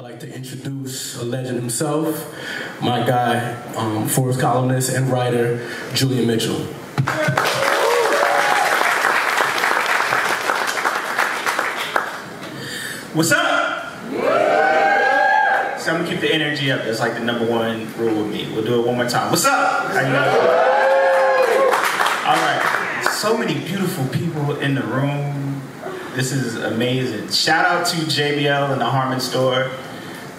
I'd like to introduce a legend himself, my guy, um, Forbes columnist and writer, Julian Mitchell. What's up? So I'm gonna keep the energy up. That's like the number one rule with me. We'll do it one more time. What's up? How you doing? All right. So many beautiful people in the room. This is amazing. Shout out to JBL and the Harman store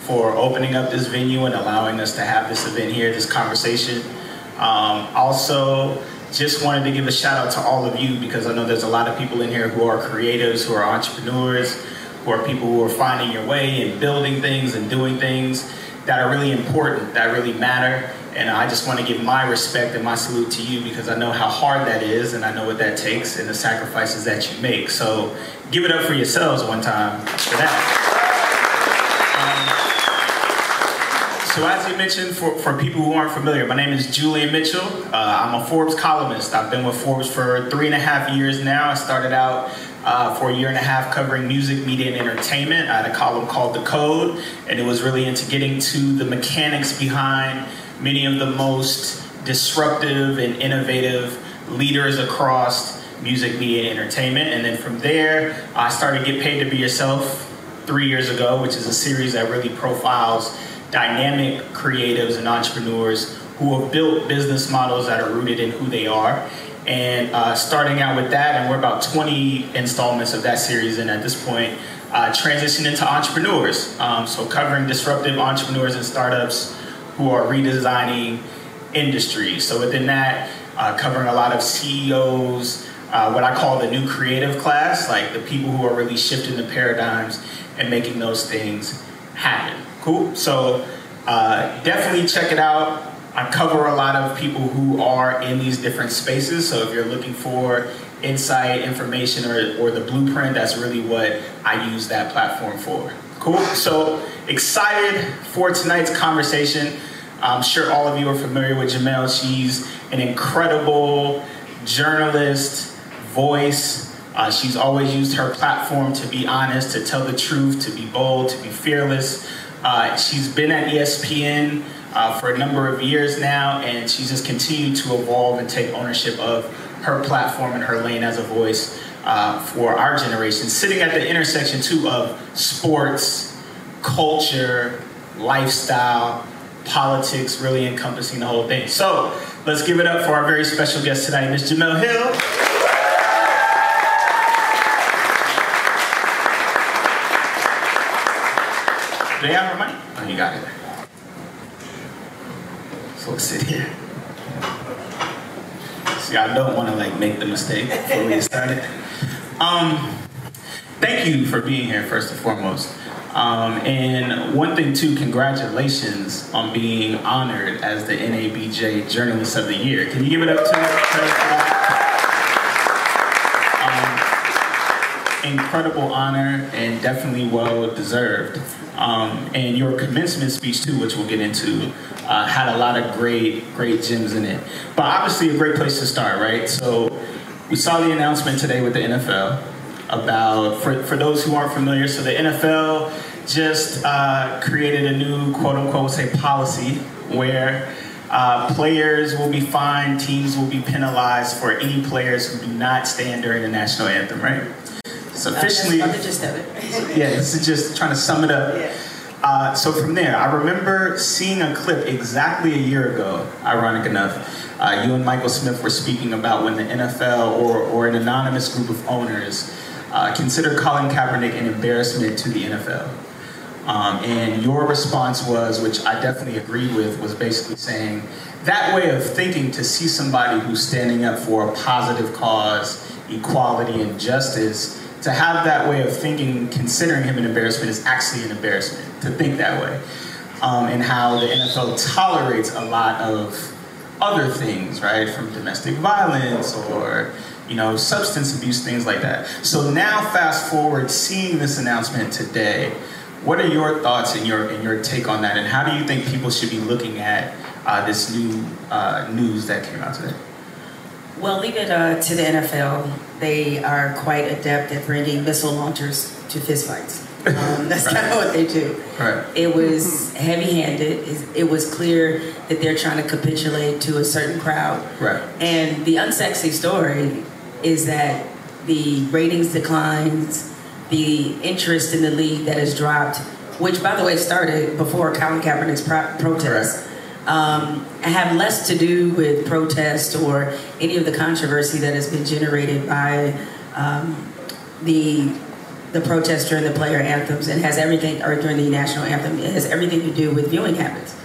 for opening up this venue and allowing us to have this event here, this conversation. Um, also, just wanted to give a shout out to all of you because I know there's a lot of people in here who are creatives, who are entrepreneurs, who are people who are finding your way and building things and doing things that are really important, that really matter. And I just want to give my respect and my salute to you because I know how hard that is and I know what that takes and the sacrifices that you make. So give it up for yourselves one time for that. So as you mentioned, for, for people who aren't familiar, my name is Julian Mitchell. Uh, I'm a Forbes columnist. I've been with Forbes for three and a half years now. I started out uh, for a year and a half covering music, media, and entertainment. I had a column called The Code, and it was really into getting to the mechanics behind many of the most disruptive and innovative leaders across music, media, and entertainment. And then from there, I started Get Paid to Be Yourself three years ago, which is a series that really profiles dynamic creatives and entrepreneurs who have built business models that are rooted in who they are and uh, starting out with that, and we're about 20 installments of that series, and at this point, uh, transition into entrepreneurs. Um, so covering disruptive entrepreneurs and startups who are redesigning industries. So within that, uh, covering a lot of CEOs, uh, what I call the new creative class, like the people who are really shifting the paradigms and making those things happen. Cool. So uh, definitely check it out. I cover a lot of people who are in these different spaces. So if you're looking for insight, information, or, or the blueprint, that's really what I use that platform for. Cool. So excited for tonight's conversation. I'm sure all of you are familiar with Jemele. She's an incredible journalist, voice. Uh, she's always used her platform to be honest, to tell the truth, to be bold, to be fearless. Uh, she's been at ESPN uh, for a number of years now, and she's just continued to evolve and take ownership of her platform and her lane as a voice uh, for our generation, sitting at the intersection too of sports, culture, lifestyle, politics, really encompassing the whole thing. So let's give it up for our very special guest tonight, Ms. Jemele Hill. Do they have mic? Oh, you got it. So let's sit here. See, I don't want to like make the mistake before we get started. Um, thank you for being here, first and foremost. Um, and one thing too, congratulations on being honored as the NABJ Journalist of the Year. Can you give it up to incredible honor and definitely well deserved. Um, and your commencement speech too, which we'll get into, uh, had a lot of great, great gems in it. But obviously, a great place to start, right? So we saw the announcement today with the NFL about, for, for those who aren't familiar, so the NFL just uh, created a new quote unquote say policy where uh, players will be fined, teams will be penalized for any players who do not stand during the national anthem, right? So officially, that's the gist of it. yeah, this is just trying to sum it up. Yeah. Uh, so from there, I remember seeing a clip exactly a year ago, ironic enough. Uh, you and Michael Smith were speaking about when the NFL or, or an anonymous group of owners uh, considered Colin Kaepernick an embarrassment to the NFL. Um, and your response was, which I definitely agreed with, was basically saying that way of thinking to see somebody who's standing up for a positive cause, equality, and justice to have that way of thinking, considering him an embarrassment, is actually an embarrassment to think that way. Um, and how the NFL tolerates a lot of other things, right, from domestic violence or you know substance abuse, things like that. So now, fast forward, seeing this announcement today, what are your thoughts and your and your take on that, and how do you think people should be looking at uh, this new uh, news that came out today? Well, leave it uh, to the NFL. They are quite adept at bringing missile launchers to fistfights. Um, that's kind of what they do. Right. It was heavy-handed. It- It was clear that they're trying to capitulate to a certain crowd. Right. And the unsexy story is that the ratings declines, the interest in the league that has dropped, which by the way started before Colin Kaepernick's pro- protest, um, have less to do with protest or any of the controversy that has been generated by um, the the protest during the player anthems and has everything, or during the national anthem, it has everything to do with viewing habits.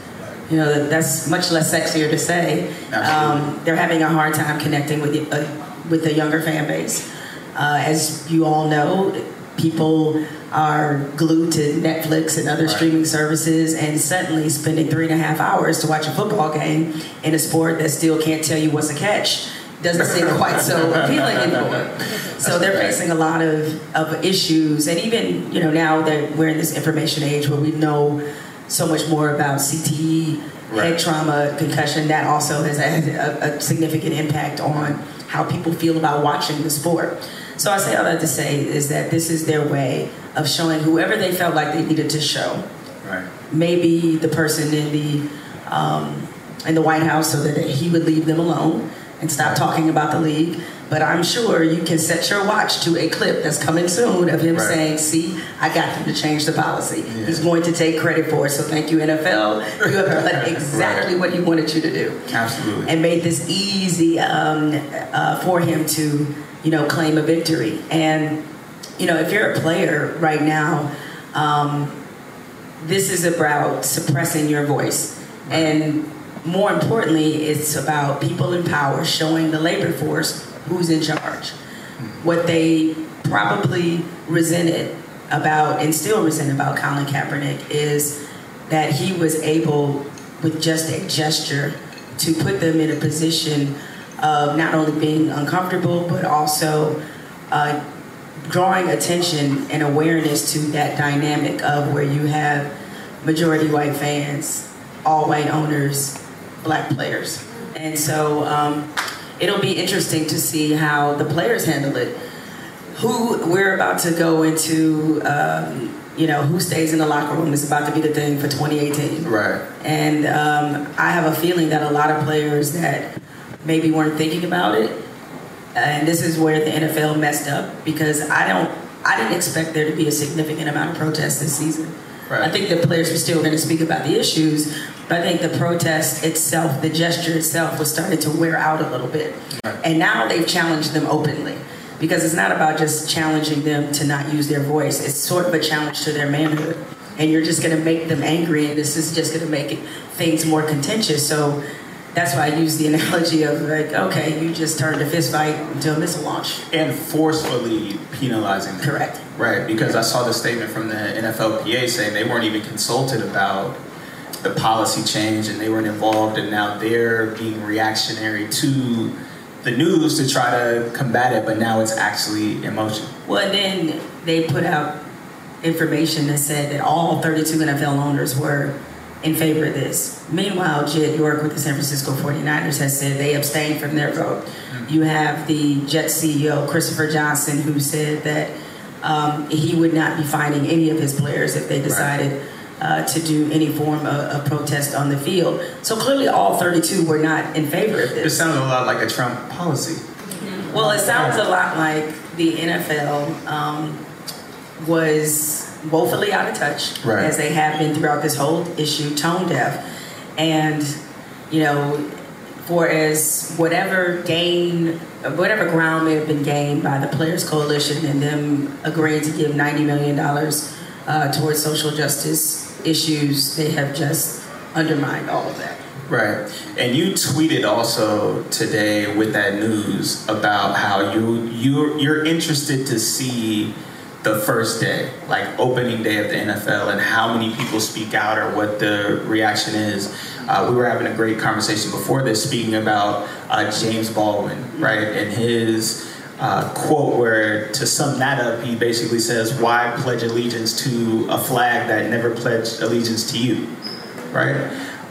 You know, that's much less sexier to say. Um, they're having a hard time connecting with the, uh, with the younger fan base. Uh, as you all know, people are glued to Netflix and other Right. streaming services, and suddenly spending three and a half hours to watch a football game in a sport that still can't tell you what's a catch doesn't seem quite so appealing anymore. So they're facing a lot of, of issues, and even you know now that we're in this information age where we know so much more about CTE, Right. head trauma, concussion. That also has had a, a significant impact on how people feel about watching the sport. So I say all that to say is that this is their way of showing whoever they felt like they needed to show Right. maybe the person in the um, in the White House so that he would leave them alone and stop talking about the league. But I'm sure you can set your watch to a clip that's coming soon of him Right. saying, "See, I got them to change the policy." He's going to take credit for it. So thank you, NFL. You have done exactly Right. what he wanted you to do Absolutely. and made this easy um, uh, for him to, you know, claim a victory. And, you know, if you're a player right now, um, this is about suppressing your voice. And more importantly, it's about people in power showing the labor force who's in charge. What they probably resented about and still resent about Colin Kaepernick is that he was able, with just a gesture, to put them in a position of not only being uncomfortable but also uh, drawing attention and awareness to that dynamic of where you have majority white fans, all white owners, black players. And so um, it'll be interesting to see how the players handle it. Who we're about to go into, um, you know, who stays in the locker room is about to be the thing for 2018. Right. And um, I have a feeling that a lot of players that maybe weren't thinking about it, and this is where the NFL messed up because I don't, I didn't expect there to be a significant amount of protest this season. Right. I think the players were still going to speak about the issues, but I think the protest itself, the gesture itself, was starting to wear out a little bit. Right. And now they've challenged them openly because it's not about just challenging them to not use their voice. It's sort of a challenge to their manhood. And you're just going to make them angry, and this is just going to make it, things more contentious. So that's why I use the analogy of like, okay, you just turned a fist fight into a missile launch. And forcefully penalizing them. Correct. Right, because I saw the statement from the NFLPA saying they weren't even consulted about the policy change and they weren't involved, and now they're being reactionary to the news to try to combat it, but now it's actually in motion. Well, and then they put out information that said that all 32 NFL owners were in favor of this. Meanwhile, Jed York with the San Francisco 49ers has said they abstained from their vote. You have the Jets CEO, Christopher Johnson, who said that um, he would not be finding any of his players if they decided uh, to do any form of, of protest on the field. So clearly, all 32 were not in favor of this. It sounds a lot like a Trump policy. Well, it sounds a lot like the NFL um, was woefully out of touch, Right. as they have been throughout this whole issue, tone deaf, and you know, for as whatever gain, whatever ground may have been gained by the Players Coalition and them agreeing to give ninety million dollars uh, towards social justice issues, they have just undermined all of that. Right. And you tweeted also today with that news about how you you you're interested to see the first day, like opening day of the NFL, and how many people speak out or what the reaction is. Uh, we were having a great conversation before this, speaking about uh, James Baldwin, right, and his uh, quote where to sum that up, he basically says, "Why pledge allegiance to a flag that never pledged allegiance to you?" Right.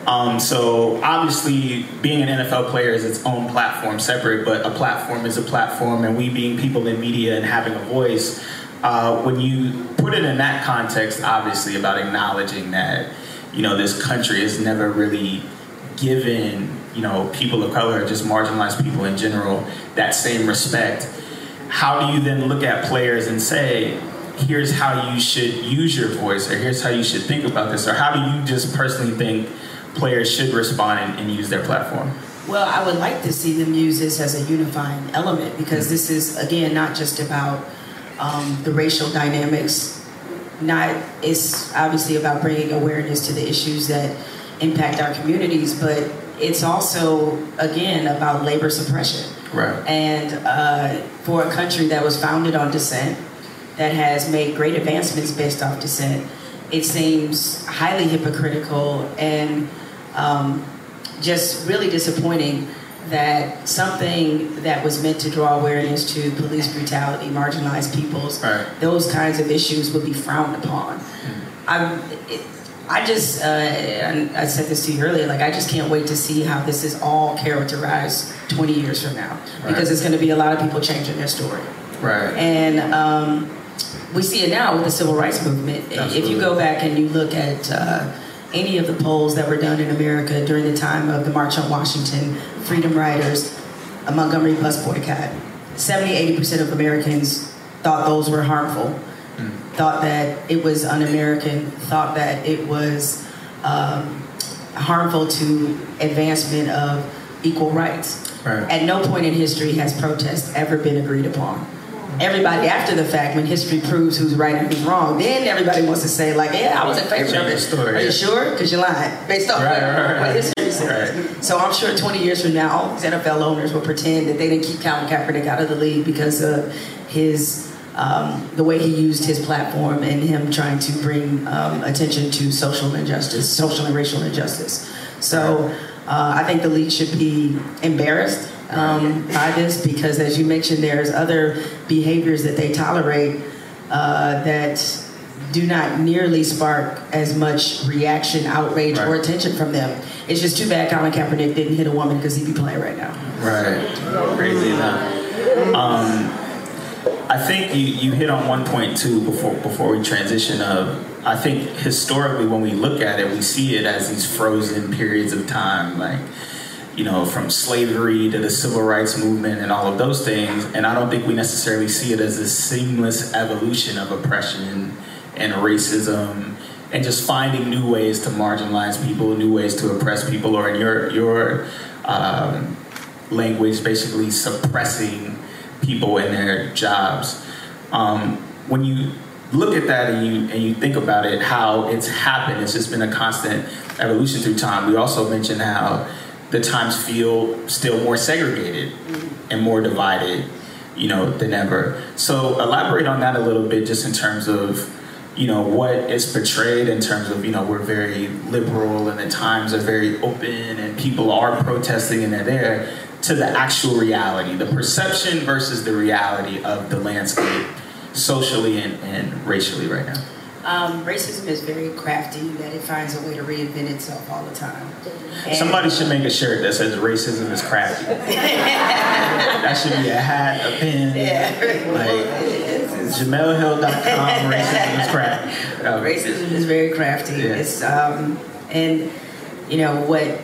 Um, so obviously, being an NFL player is its own platform, separate, but a platform is a platform, and we being people in media and having a voice, uh, when you put it in that context, obviously about acknowledging that you know this country has never really given you know people of color, just marginalized people in general, that same respect. How do you then look at players and say, here's how you should use your voice, or here's how you should think about this, or how do you just personally think players should respond and, and use their platform? Well, I would like to see them use this as a unifying element because this is, again, not just about um, the racial dynamics. Not it's obviously about bringing awareness to the issues that impact our communities, but it's also again about labor suppression. Right. And uh, for a country that was founded on dissent, that has made great advancements based off dissent, it seems highly hypocritical and um, just really disappointing that something that was meant to draw awareness to police brutality, marginalized peoples, right. those kinds of issues would be frowned upon. Mm-hmm. I, it, I just, uh, I said this to you earlier, like I just can't wait to see how this is all characterized 20 years from now, right. because it's going to be a lot of people changing their story. Right. And um, we see it now with the civil rights movement. Absolutely. If you go back and you look at uh, any of the polls that were done in America during the time of the March on Washington, Freedom Riders, a Montgomery bus boycott, 70, 80% of Americans thought those were harmful, mm. thought that it was un American, thought that it was um, harmful to advancement of equal rights. Right. At no point in history has protest ever been agreed upon everybody after the fact, when history proves who's right and who's wrong, then everybody wants to say like, yeah, I was in favor of it. Story, Are you sure? Because you're lying based off right, right, what history says. Right. So I'm sure 20 years from now, all these NFL owners will pretend that they didn't keep Colin Kaepernick out of the league because of his. Um, the way he used his platform and him trying to bring um, attention to social injustice, social and racial injustice. So uh, I think the league should be embarrassed um, by this because, as you mentioned, there's other behaviors that they tolerate uh, that do not nearly spark as much reaction, outrage, right. or attention from them. It's just too bad Colin Kaepernick didn't hit a woman because he'd be playing right now. Right. Crazy enough. Um, I think you, you hit on one point too before before we transition of I think historically when we look at it we see it as these frozen periods of time like you know, from slavery to the civil rights movement and all of those things. And I don't think we necessarily see it as a seamless evolution of oppression and racism and just finding new ways to marginalize people, new ways to oppress people, or in your your um, language, basically suppressing people in their jobs. Um, when you look at that and you and you think about it, how it's happened, it's just been a constant evolution through time. We also mentioned how the times feel still more segregated mm-hmm. and more divided, you know, than ever. So elaborate on that a little bit, just in terms of, you know, what is portrayed in terms of, you know, we're very liberal and the times are very open and people are protesting and they're there, to the actual reality, the perception versus the reality of the landscape socially and, and racially right now. Um, racism is very crafty that it finds a way to reinvent itself all the time. And Somebody should make a shirt that says racism is crafty. that should be a hat, a pin. Yeah. Like JemeleHill.com, racism is crafty. Um, racism is very crafty. Yeah. It's um, and you know what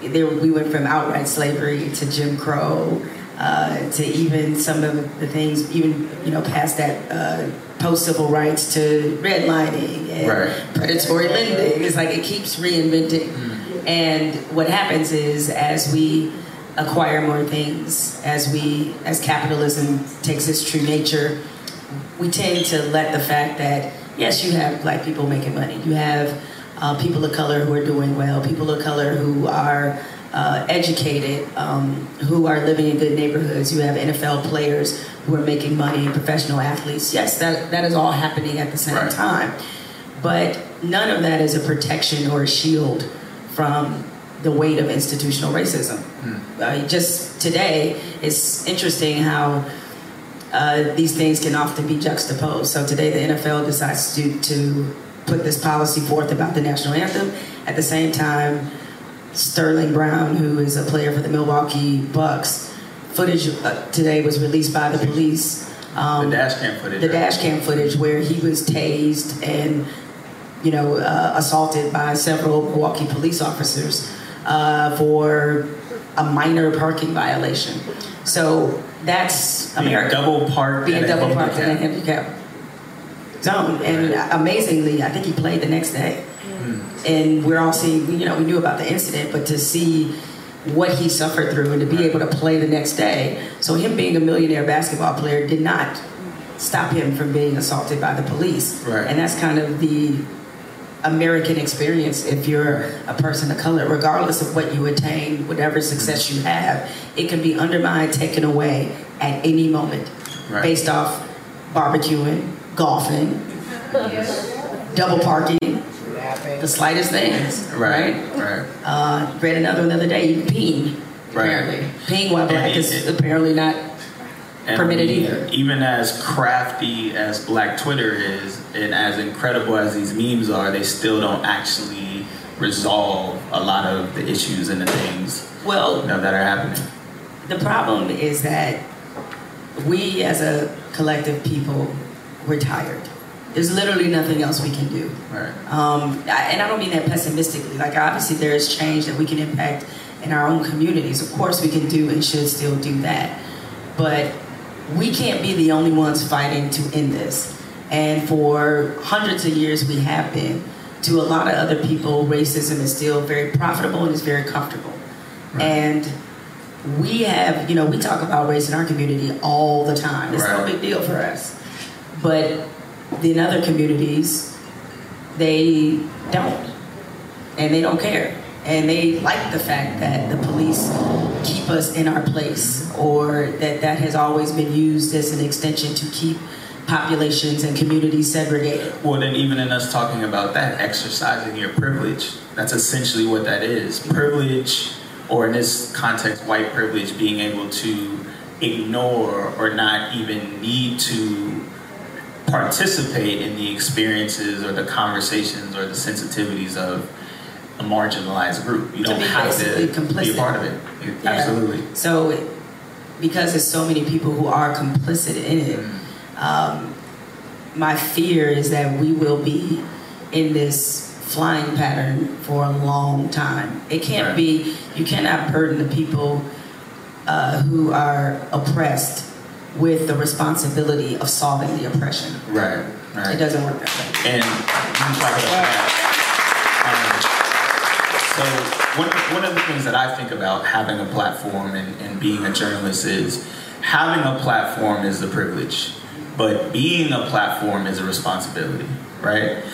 there we went from outright slavery to Jim Crow uh, to even some of the things, even you know, past that uh, post civil rights to redlining and right. predatory lending. It's like it keeps reinventing. Mm. And what happens is as we acquire more things, as we as capitalism takes its true nature, we tend to let the fact that yes, you have black people making money, you have uh, people of color who are doing well, people of color who are uh, educated, um, who are living in good neighborhoods. You have NFL players who are making money, professional athletes. Yes, that, that is all happening at the same right. time. But none of that is a protection or a shield from the weight of institutional racism. Mm. Uh, just today, it's interesting how uh, these things can often be juxtaposed. So today, the NFL decides to, to put this policy forth about the national anthem. At the same time, Sterling Brown, who is a player for the Milwaukee Bucks, footage uh, today was released by the police Um, the dash cam footage. The right? dash cam footage where he was tased and, you know, uh, assaulted by several Milwaukee police officers uh, for a minor parking violation. So that's being America. double parked. Being double parked in a handicap zone, and amazingly, I think he played the next day. Mm. And we're all seeing, you know, we knew about the incident, but to see what he suffered through and to be able to play the next day. So him being a millionaire basketball player did not stop him from being assaulted by the police. Right. And that's kind of the American experience if you're a person of color, regardless of what you attain, whatever success you have, it can be undermined, taken away at any moment right. based off barbecuing, golfing, double parking, the slightest things. Right, right. Uh, read another another day, even peeing. Apparently, right. peeing while black is apparently not permitted either. Even as crafty as Black Twitter is, and as incredible as these memes are, they still don't actually resolve a lot of the issues and the things well, you know, that are happening. The problem is that we, as a collective people, we're tired. There's literally nothing else we can do. Right. Um, and I don't mean that pessimistically. Like obviously, there is change that we can impact in our own communities. Of course, we can do and should still do that. But we can't be the only ones fighting to end this. And for hundreds of years, we have been. To a lot of other people, racism is still very profitable and is very comfortable. Right. And we have, you know, we talk about race in our community all the time. It's right. no big deal for us. But in other communities, they don't. And they don't care and they like the fact that the police keep us in our place or that that has always been used as an extension to keep populations and communities segregated. Well, then, even in us talking about that, exercising your privilege, that's essentially what that is. Privilege, or in this context, white privilege, being able to ignore or not even need to participate in the experiences or the conversations or the sensitivities of a marginalized group. You don't have to complicit. be a part of it. Yeah. Absolutely. So, because there's so many people who are complicit in it, mm. um, my fear is that we will be in this flying pattern for a long time. It can't right. be. You cannot burden the people uh, who are oppressed with the responsibility of solving the oppression. Right. Right. It doesn't work that way. And you talk about that. So one, one of the things that I think about having a platform and, and being a journalist is having a platform is the privilege, but being a platform is a responsibility, right?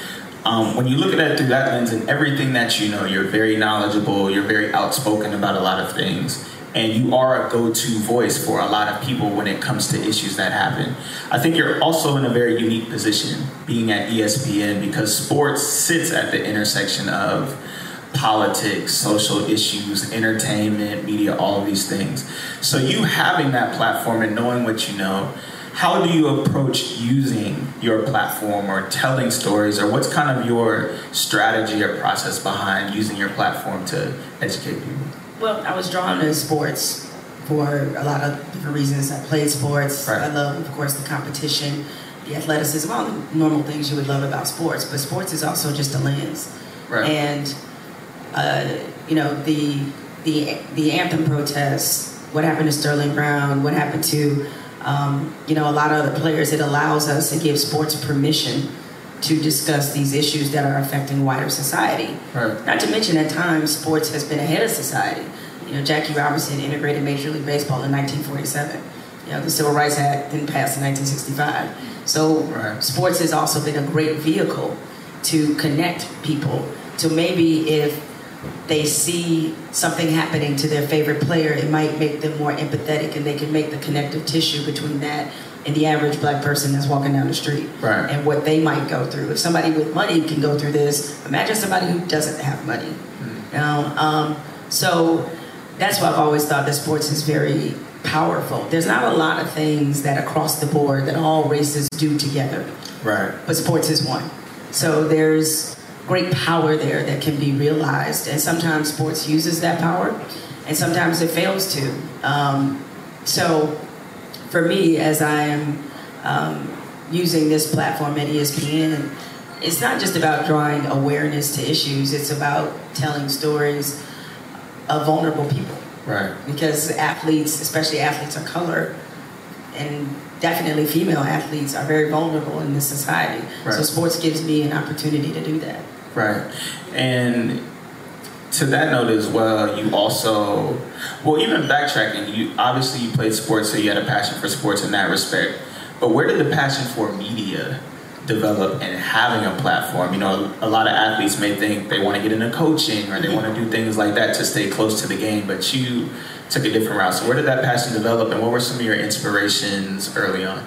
Um, when you look at it through that lens and everything that you know, you're very knowledgeable, you're very outspoken about a lot of things, and you are a go-to voice for a lot of people when it comes to issues that happen. I think you're also in a very unique position being at ESPN because sports sits at the intersection of politics, social issues, entertainment, media, all of these things. So you having that platform and knowing what you know, how do you approach using your platform or telling stories or what's kind of your strategy or process behind using your platform to educate people? Well, I was drawn to sports for a lot of different reasons. I played sports. Right. I love, of course, the competition, the athleticism, all the normal things you would love about sports. But sports is also just a lens. Right. And uh, you know, the the the anthem protests, what happened to Sterling Brown, what happened to um, you know a lot of other players. It allows us to give sports permission to discuss these issues that are affecting wider society. Right. Not to mention, at times, sports has been ahead of society. You know, Jackie Robinson integrated Major League Baseball in 1947. You know, the Civil Rights Act didn't pass in 1965. So, right. sports has also been a great vehicle to connect people. To maybe if they see something happening to their favorite player, it might make them more empathetic and they can make the connective tissue between that and the average black person that's walking down the street right. and what they might go through. If somebody with money can go through this, imagine somebody who doesn't have money. Mm. You know? Um, so that's why I've always thought that sports is very powerful. There's not a lot of things that across the board that all races do together. Right. But sports is one. So there's great power there that can be realized. And sometimes sports uses that power, and sometimes it fails to. Um, so, for me, as I am um, using this platform at ESPN, it's not just about drawing awareness to issues, it's about telling stories of vulnerable people. Right. Because athletes, especially athletes of color, and definitely female athletes, are very vulnerable in this society. Right. So sports gives me an opportunity to do that. Right. And to that note as well, you also, well, even backtracking, you obviously you played sports, so you had a passion for sports in that respect. But where did the passion for media develop and having a platform? You know, a lot of athletes may think they want to get into coaching or they want to do things like that to stay close to the game, but you took a different route. So where did that passion develop, and what were some of your inspirations early on?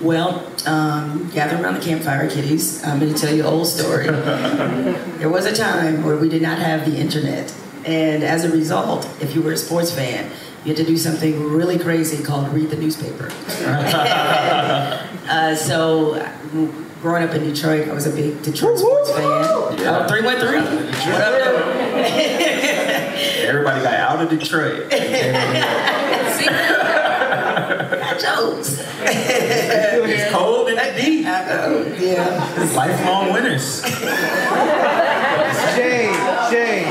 Well, um, gather around the campfire, kiddies. I'm going to tell you an old story. there was a time where we did not have the internet, and as a result, if you were a sports fan, you had to do something really crazy called read the newspaper. uh, so, growing up in Detroit, I was a big Detroit sports fan. Yeah. Uh, oh, 313. What up. Everybody got out of Detroit. See? Got jokes. it's cold and deep. Yeah. Lifelong winners. Jay, Jay.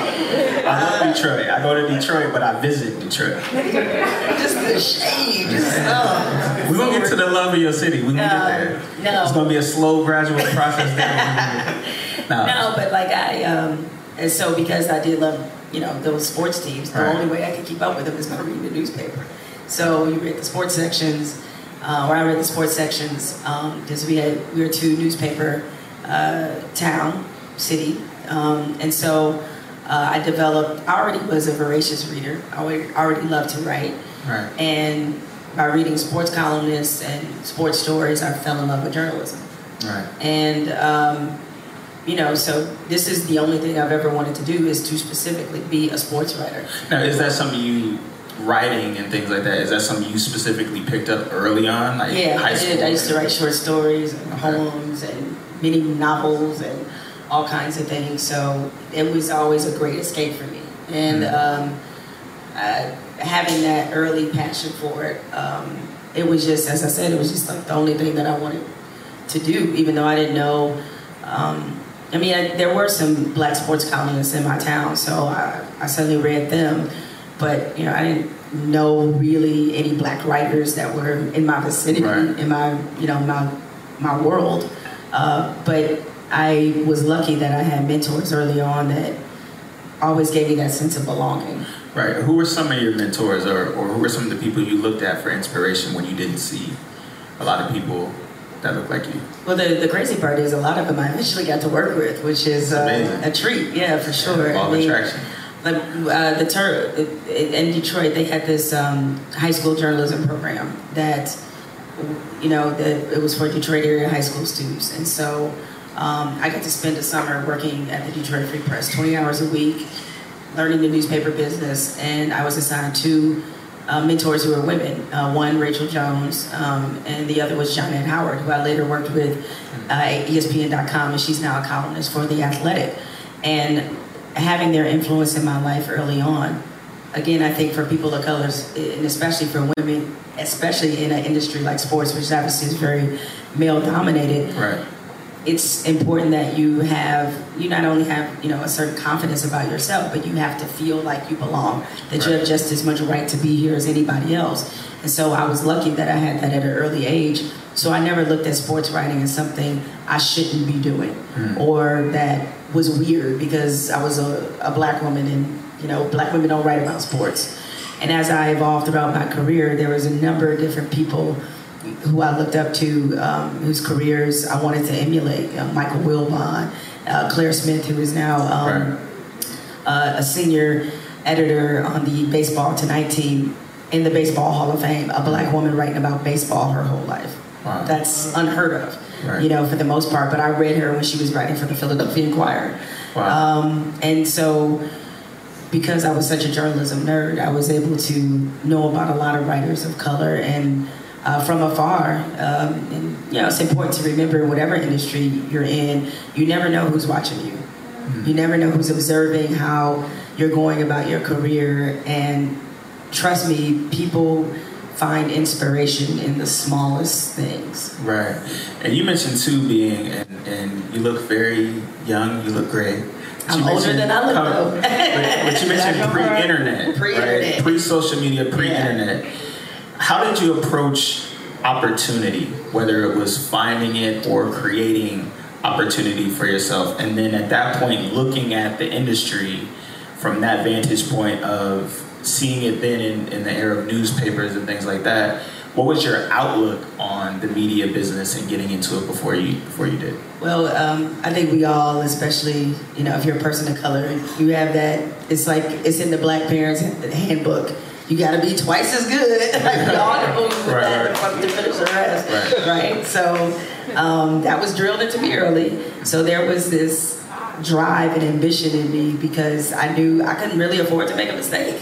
I love Detroit. I go to Detroit, but I visit Detroit. Just the shade. Just, oh. We're gonna get to the love of your city. We're gonna get there. No. It's gonna be a slow, gradual process. No. No, but like I, um, and so because I did love, you know, those sports teams, the Right. only way I could keep up with them is by reading the newspaper. So you read the sports sections, uh, or I read the sports sections, because we had we were two newspaper uh, town city, um, and so uh, I developed. I already was a voracious reader. I already, already loved to write, Right. and by reading sports columnists and sports stories, I fell in love with journalism. Right. And um, you know, so this is the only thing I've ever wanted to do is to specifically be a sports writer. Now, is that something you writing and things like that? Is that something you specifically picked up early on, like Yeah, high I school? did. I used to write short stories and poems and mini novels and all kinds of things. So it was always a great escape for me. And um, uh, having that early passion for it, um, it was just, as I said, it was just like the only thing that I wanted to do, even though I didn't know. Um, I mean, I, there were some black sports columnists in my town, so I, I certainly read them. But you know, I didn't know really any black writers that were in my vicinity, Right. in my you know my my world. Uh, but I was lucky that I had mentors early on that always gave me that sense of belonging. Right. Who were some of your mentors, or, or who were some of the people you looked at for inspiration when you didn't see a lot of people that look like you? Well, the, the crazy part is a lot of them I eventually got to work with, which is uh, a treat. Yeah, for sure. Law of attraction. Like uh, the tur- in Detroit, they had this um, high school journalism program that, you know, that it was for Detroit area high school students, and so um, I got to spend a summer working at the Detroit Free Press, 20 hours a week, learning the newspaper business, and I was assigned two uh, mentors who were women. Uh, one, Rachel Jones, um, and the other was Johnette Howard, who I later worked with uh, at ESPN.com, and she's now a columnist for The Athletic. And having their influence in my life early on, again, I think for people of colors, and especially for women, especially in an industry like sports, which obviously is very male dominated, Right. It's important that you have you not only have you know a certain confidence about yourself but you have to feel like you belong that you have just as much right to be here as anybody else. And so i was lucky that i had that at an early age. So i never looked at sports writing as something i shouldn't be doing hmm. or that was weird because i was a, a black woman and you know black women don't write about sports. And as i evolved throughout my career there was a number of different people who I looked up to, um, whose careers I wanted to emulate. Uh, Michael Wilbon, uh, Claire Smith, who is now um, uh, a senior editor on the Baseball Tonight team in the Baseball Hall of Fame, a black woman writing about baseball her whole life. Wow. That's unheard of, Right. you know, for the most part. But I read her when she was writing for the Philadelphia Inquirer. Wow. Um, and so, because I was such a journalism nerd, I was able to know about a lot of writers of color and uh, from afar. Um, and you know, it's important to remember whatever industry you're in, you never know who's watching you. You never know who's observing how you're going about your career. And trust me, people find inspiration in the smallest things. Right. And you mentioned too being, and, and you look very young. You look great. I'm older than I look. Though. but, but you mentioned pre-internet, pre-internet, right? pre-social media, pre-internet. Yeah. How did you approach opportunity, whether it was finding it or creating opportunity for yourself, and then at that point, looking at the industry from that vantage point of seeing it then in, in the era of newspapers and things like that, what was your outlook on the media business and getting into it before you before you did? Well, um, I think we all, especially you know, if you're a person of color, you have that. It's like it's in the Black Parents Handbook. You got to be twice as good. like we all know right, that right. to finish the rest, right? right? So um, that was drilled into me early. So there was this drive and ambition in me because I knew I couldn't really afford to make a mistake.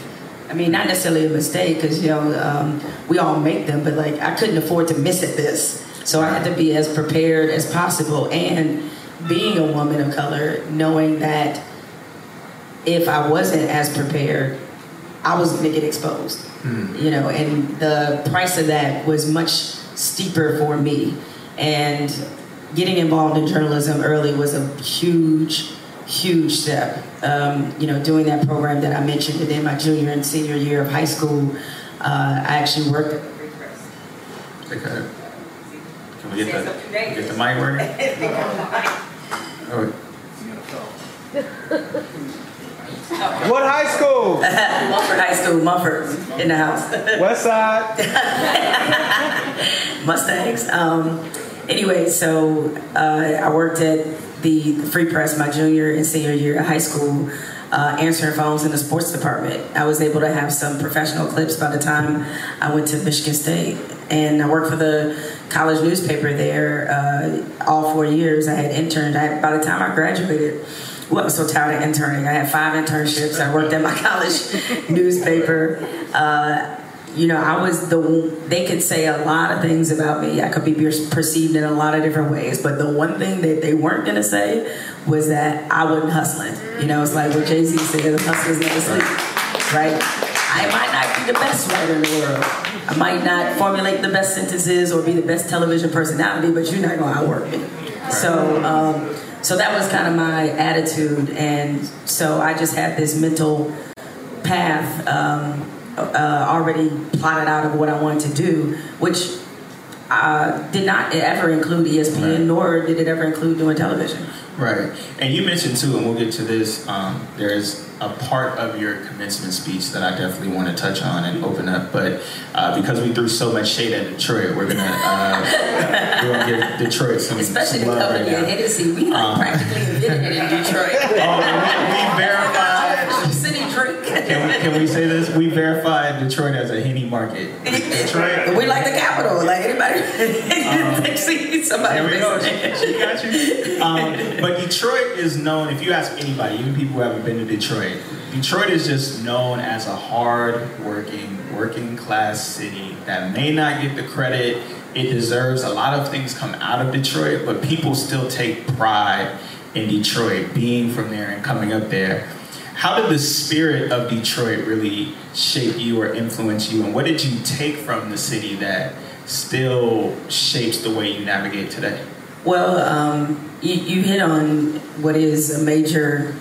I mean, not necessarily a mistake because you know um, we all make them, but like I couldn't afford to miss at this. So I had to be as prepared as possible. And being a woman of color, knowing that if I wasn't as prepared, I was going to get exposed. Mm. You know, and the price of that was much steeper for me. And getting involved in journalism early was a huge, huge step. Um, you know, doing that program that I mentioned, within my junior and senior year of high school, uh, I actually worked. Okay. Can we get the, get the mic working? oh. What high school? Mumford High School, Mumford, in the house. West Side. Mustangs. Um, anyway, so uh, I worked at the Free Press my junior and senior year of high school. Uh, answering phones in the sports department. I was able to have some professional clips by the time I went to Michigan State. And I worked for the college newspaper there uh, all four years. I had interned. I, by the time I graduated, well, I was so tired of interning. I had five internships. I worked at my college newspaper. Uh, you know, I was the, they could say a lot of things about me. I could be perceived in a lot of different ways. But the one thing that they weren't going to say was that I wasn't hustling. You know, it's like what Jay Z said, hustlers never sleep, right? I might not be the best writer in the world. I might not formulate the best sentences or be the best television personality, but you're not going to outwork me. So, um, so that was kind of my attitude. And so I just had this mental path. Um, uh, already plotted out of what I wanted to do, which uh, did not ever include ESPN, right. nor did it ever include doing television. Right. And you mentioned too, and we'll get to this, um, there's a part of your commencement speech that I definitely want to touch on and open up. But uh, because we threw so much shade at Detroit, we're gonna uh, we're gonna give Detroit some especially some love right now. Hennessy. We like um, practically invented in Detroit. oh, we, we verified. City drink. Can we, can we say this? We verified Detroit as a Henny market. Detroit. We like the capital. Like anybody. Um, somebody. There we go. She, she got you. Um, but Detroit is known. If you ask anybody, even people who haven't been to Detroit, Detroit is just known as a hard-working, working-class city that may not get the credit it deserves. A lot of things come out of Detroit, but people still take pride in Detroit, being from there and coming up there. How did the spirit of Detroit really shape you or influence you, and what did you take from the city that still shapes the way you navigate today? Well, um, you, you hit on what is a major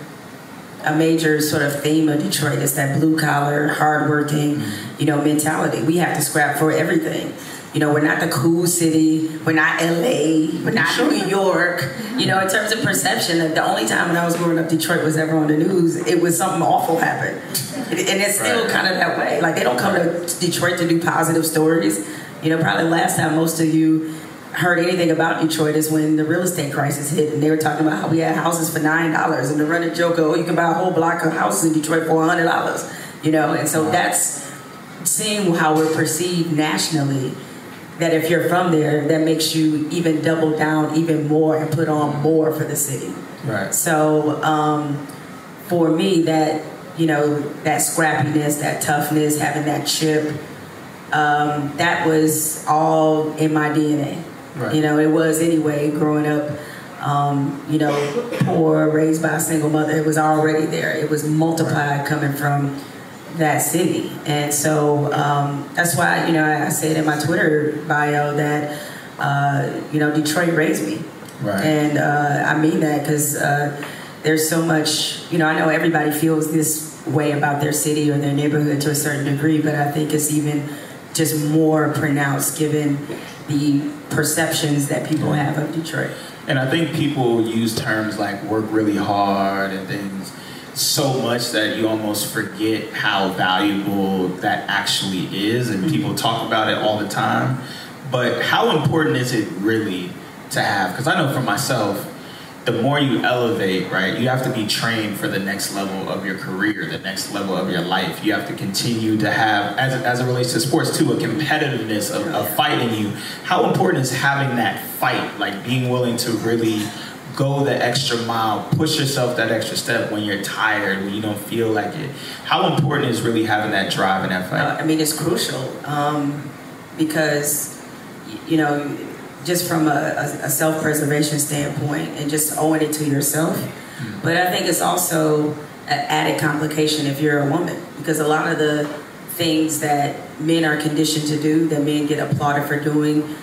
a major sort of theme of Detroit is that blue collar, hardworking, mm-hmm. you know, mentality. We have to scrap for everything. You know, we're not the cool city. We're not LA. We're not sure. New York. You know, in terms of perception, the only time when I was growing up, Detroit was ever on the news. It was something awful happened, and it's still right. kind of that way. Like they don't come to Detroit to do positive stories. You know, probably last time most of you heard anything about Detroit is when the real estate crisis hit, and they were talking about how we had houses for nine dollars, and the running joke, oh, you can buy a whole block of houses in Detroit for hundred dollars. You know, and so that's seeing how we're perceived nationally. That if you're from there, that makes you even double down even more and put on more for the city. Right. So um, for me, that you know, that scrappiness, that toughness, having that chip um, that was all in my DNA. Right. You know, it was anyway growing up. Um, you know, poor, raised by a single mother. It was already there. It was multiplied right. coming from that city. And so um, that's why, you know, I said in my Twitter bio that, uh, you know, Detroit raised me. Right. And uh, I mean that because uh, there's so much, you know, I know everybody feels this way about their city or their neighborhood to a certain degree, but I think it's even just more pronounced given the perceptions that people have of Detroit. And I think people use terms like work really hard and things so much that you almost forget how valuable that actually is, and people mm-hmm. talk about it all the time. But how important is it really to have? Because I know for myself, the more you elevate, right, you have to be trained for the next level of your career, the next level of your life. You have to continue to have, as, as it relates to sports too, a competitiveness of, of fighting you. How important is having that fight, like being willing to really go the extra mile, push yourself that extra step when you're tired, when you don't feel like it. How important is really having that drive and that fight? Uh, I mean, it's crucial um, because, you know, just from a, a, a self-preservation standpoint and just owing it to yourself. Mm-hmm. But I think it's also an added complication if you're a woman because a lot of the things that men are conditioned to do, that men get applauded for doing,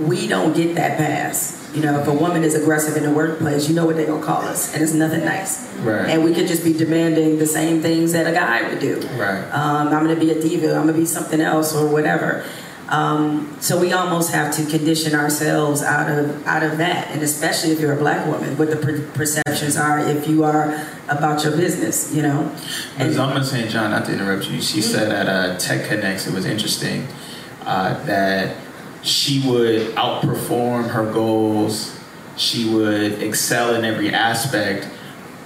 we don't get that pass. You know, if a woman is aggressive in the workplace, you know what they're gonna call us, and it's nothing nice. Right. And we could just be demanding the same things that a guy would do. Right. Um, I'm gonna be a diva. I'm gonna be something else or whatever. Um, so we almost have to condition ourselves out of out of that, and especially if you're a black woman, what the per- perceptions are if you are about your business, you know. And Bozoma St. John, not to interrupt you, she said at uh, Tech Connects, it was interesting uh, that she would outperform her goals, she would excel in every aspect,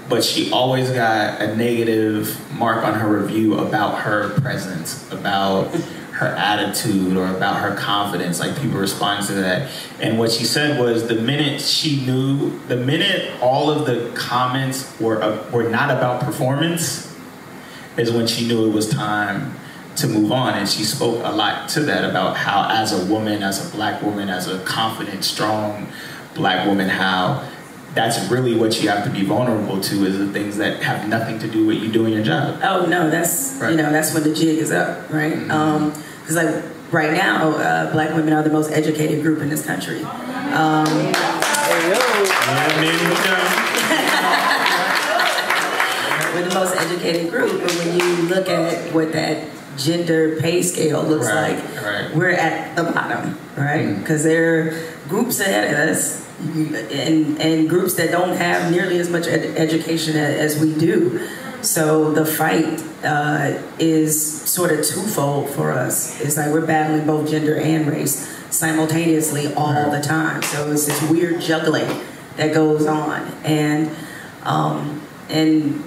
but she always got a negative mark on her review about her presence, about her attitude or about her confidence. Like people responded to that. And what she said was the minute she knew, the minute all of the comments were uh, were not about performance, is when she knew it was time to move on. And she spoke a lot to that about how, as a woman, as a black woman, as a confident, strong black woman, how that's really what you have to be vulnerable to is the things that have nothing to do with you doing your job. Oh no, that's right. you know that's when the jig is up, right? Because mm-hmm. um, like right now, uh, black women are the most educated group in this country. Um, We're the most educated group, but when you look at what that gender pay scale looks right, like, right. we're at the bottom, right? Because mm. there are groups ahead of us, and and groups that don't have nearly as much ed- education as we do. So the fight uh, is sort of twofold for us. It's like we're battling both gender and race simultaneously all the time. So it's this weird juggling that goes on, and um, and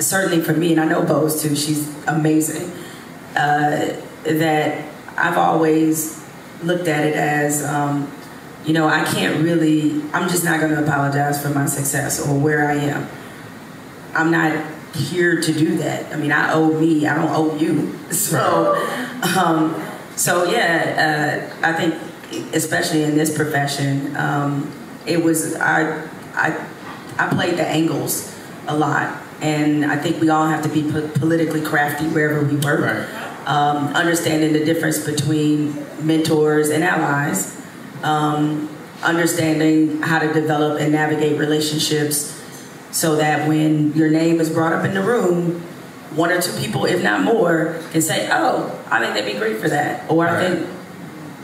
certainly for me, and I know Bose too. She's amazing uh, that I've always looked at it as, um, you know, I can't really, I'm just not going to apologize for my success or where I am. I'm not here to do that. I mean, I owe me, I don't owe you. So, um, so yeah, uh, I think, especially in this profession, um, it was, I, I, I played the angles a lot. And I think we all have to be po- politically crafty wherever we work. Right um, understanding the difference between mentors and allies, um, understanding how to develop and navigate relationships so that when your name is brought up in the room, one or two people, if not more, can say, "Oh, I think they'd be great for that," or "I think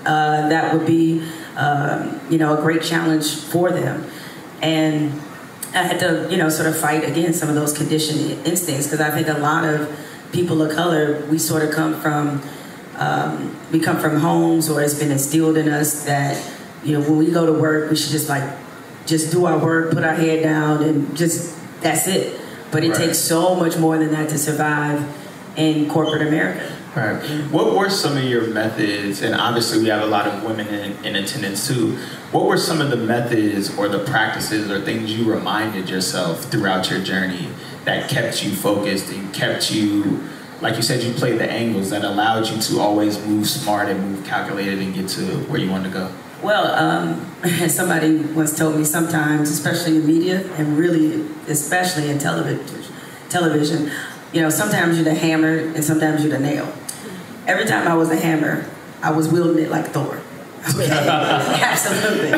uh, that would be, um, you know, a great challenge for them." And I had to, you know, sort of fight against some of those conditioned instincts because I think a lot of people of color, we sort of come from um, we come from homes or it's been instilled in us that you know when we go to work we should just like just do our work, put our head down, and just that's it. But it right. takes so much more than that to survive in corporate America. Right. What were some of your methods? And obviously, we have a lot of women in, in, attendance too. What were some of the methods or the practices or things you reminded yourself throughout your journey that kept you focused and kept you, like you said, you played the angles that allowed you to always move smart and move calculated and get to where you wanted to go? Well, um, somebody once told me sometimes, especially in media and really, especially in television, television, you know, sometimes you're the hammer and sometimes you're the nail. Every time I was a hammer, I was wielding it like Thor. Okay, absolutely,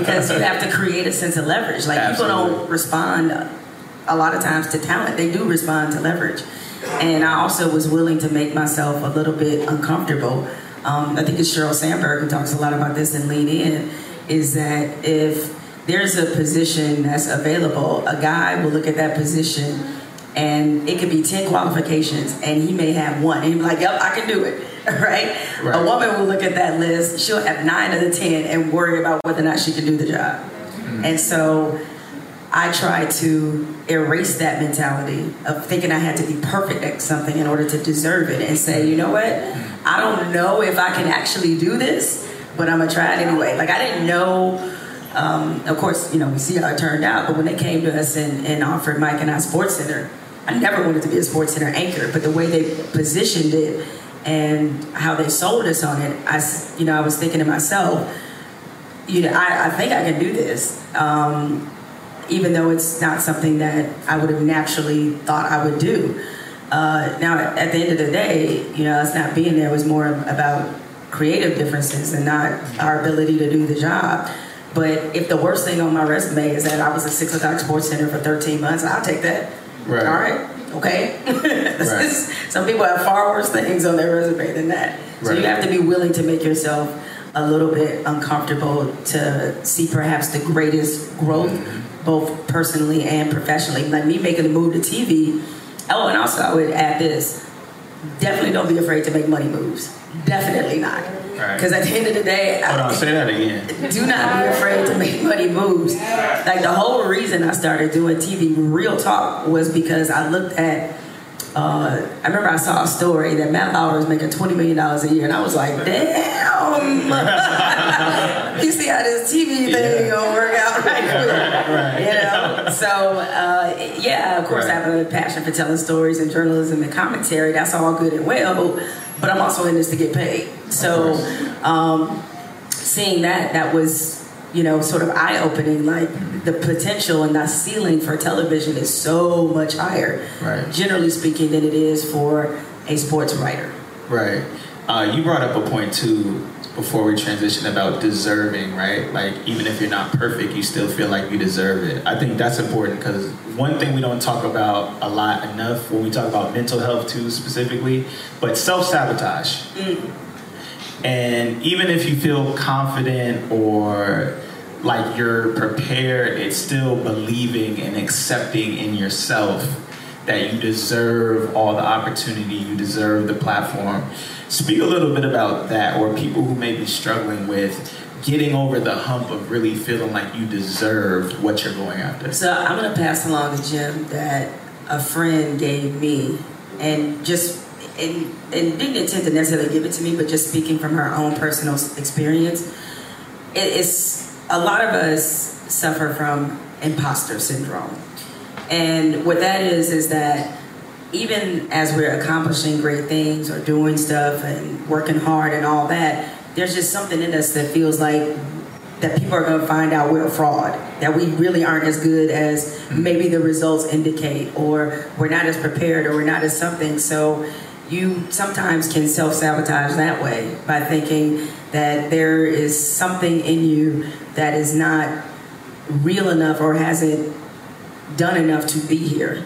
because you have to create a sense of leverage. Like Absolutely. people don't respond a lot of times to talent; they do respond to leverage. And I also was willing to make myself a little bit uncomfortable. Um, I think it's Sheryl Sandberg who talks a lot about this in Lean In. Is that if there's a position that's available, a guy will look at that position and it could be 10 qualifications and he may have one and he'll be like yep i can do it right? Right. a woman will look at that list she'll have nine of the 10 and worry about whether or not she can do the job and so i try to erase that mentality of thinking i had to be perfect at something in order to deserve it and say you know what? I don't know if i can actually do this but i'm gonna try it anyway. Like i didn't know um, of course, you know, we see how it turned out, but when they came to us and, and offered Mike and I SportsCenter, I never wanted to be a SportsCenter anchor, but the way they positioned it and how they sold us on it, I, you know, I was thinking to myself, you know, I, I think I can do this, um, even though it's not something that I would have naturally thought I would do. Uh, now, at the end of the day, you know, us not being there was more about creative differences and not our ability to do the job. But if the worst thing on my resume is that I was a Six O'Clock SportsCenter for 13 months, I'll take that. Right. All right. Okay. Right. is- some people have far worse things on their resume than that. So you have to be willing to make yourself a little bit uncomfortable to see perhaps the greatest growth, Mm-hmm. Both personally and professionally. Like me making the move to TV. Oh, and also I would add this: definitely don't be afraid to make money moves. Definitely not. Right. Because at the end of the day, Hold I- on, say that again. do not be afraid to make money moves. Like the whole reason I started doing TV, real talk, was because I looked at. Uh, I remember I saw a story that Matt Lauer was making twenty million dollars a year, and I was like, "Damn!" you see how this TV thing gonna work out right quick, you know? So uh, yeah, of course, I have a passion for telling stories and journalism and commentary. That's all good and well, but I'm also in this to get paid. So. Um, seeing that that was you know sort of eye-opening like the potential and the ceiling for television is so much higher Right. generally speaking than it is for a sports writer Right. Uh, you brought up a point too before we transition about deserving, right? Like even if you're not perfect, you still feel like you deserve it. I think that's important because one thing we don't talk about a lot enough when we talk about mental health too specifically, but self sabotage. Mm. And even if you feel confident or like you're prepared, it's still believing and accepting in yourself that you deserve all the opportunity, you deserve the platform. Speak a little bit about that, or people who may be struggling with getting over the hump of really feeling like you deserve what you're going after. so i'm going to pass along a gem that a friend gave me and just and, and didn't intend to necessarily give it to me but just speaking from her own personal experience it is a lot of us suffer from imposter syndrome and what that is is that even as we're accomplishing great things or doing stuff and working hard and all that, there's just something in us that feels like that people are going to find out we're a fraud, that we really aren't as good as maybe the results indicate, or we're not as prepared, or we're not as something. So you sometimes can self sabotage that way by thinking that there is something in you that is not real enough or hasn't done enough to be here.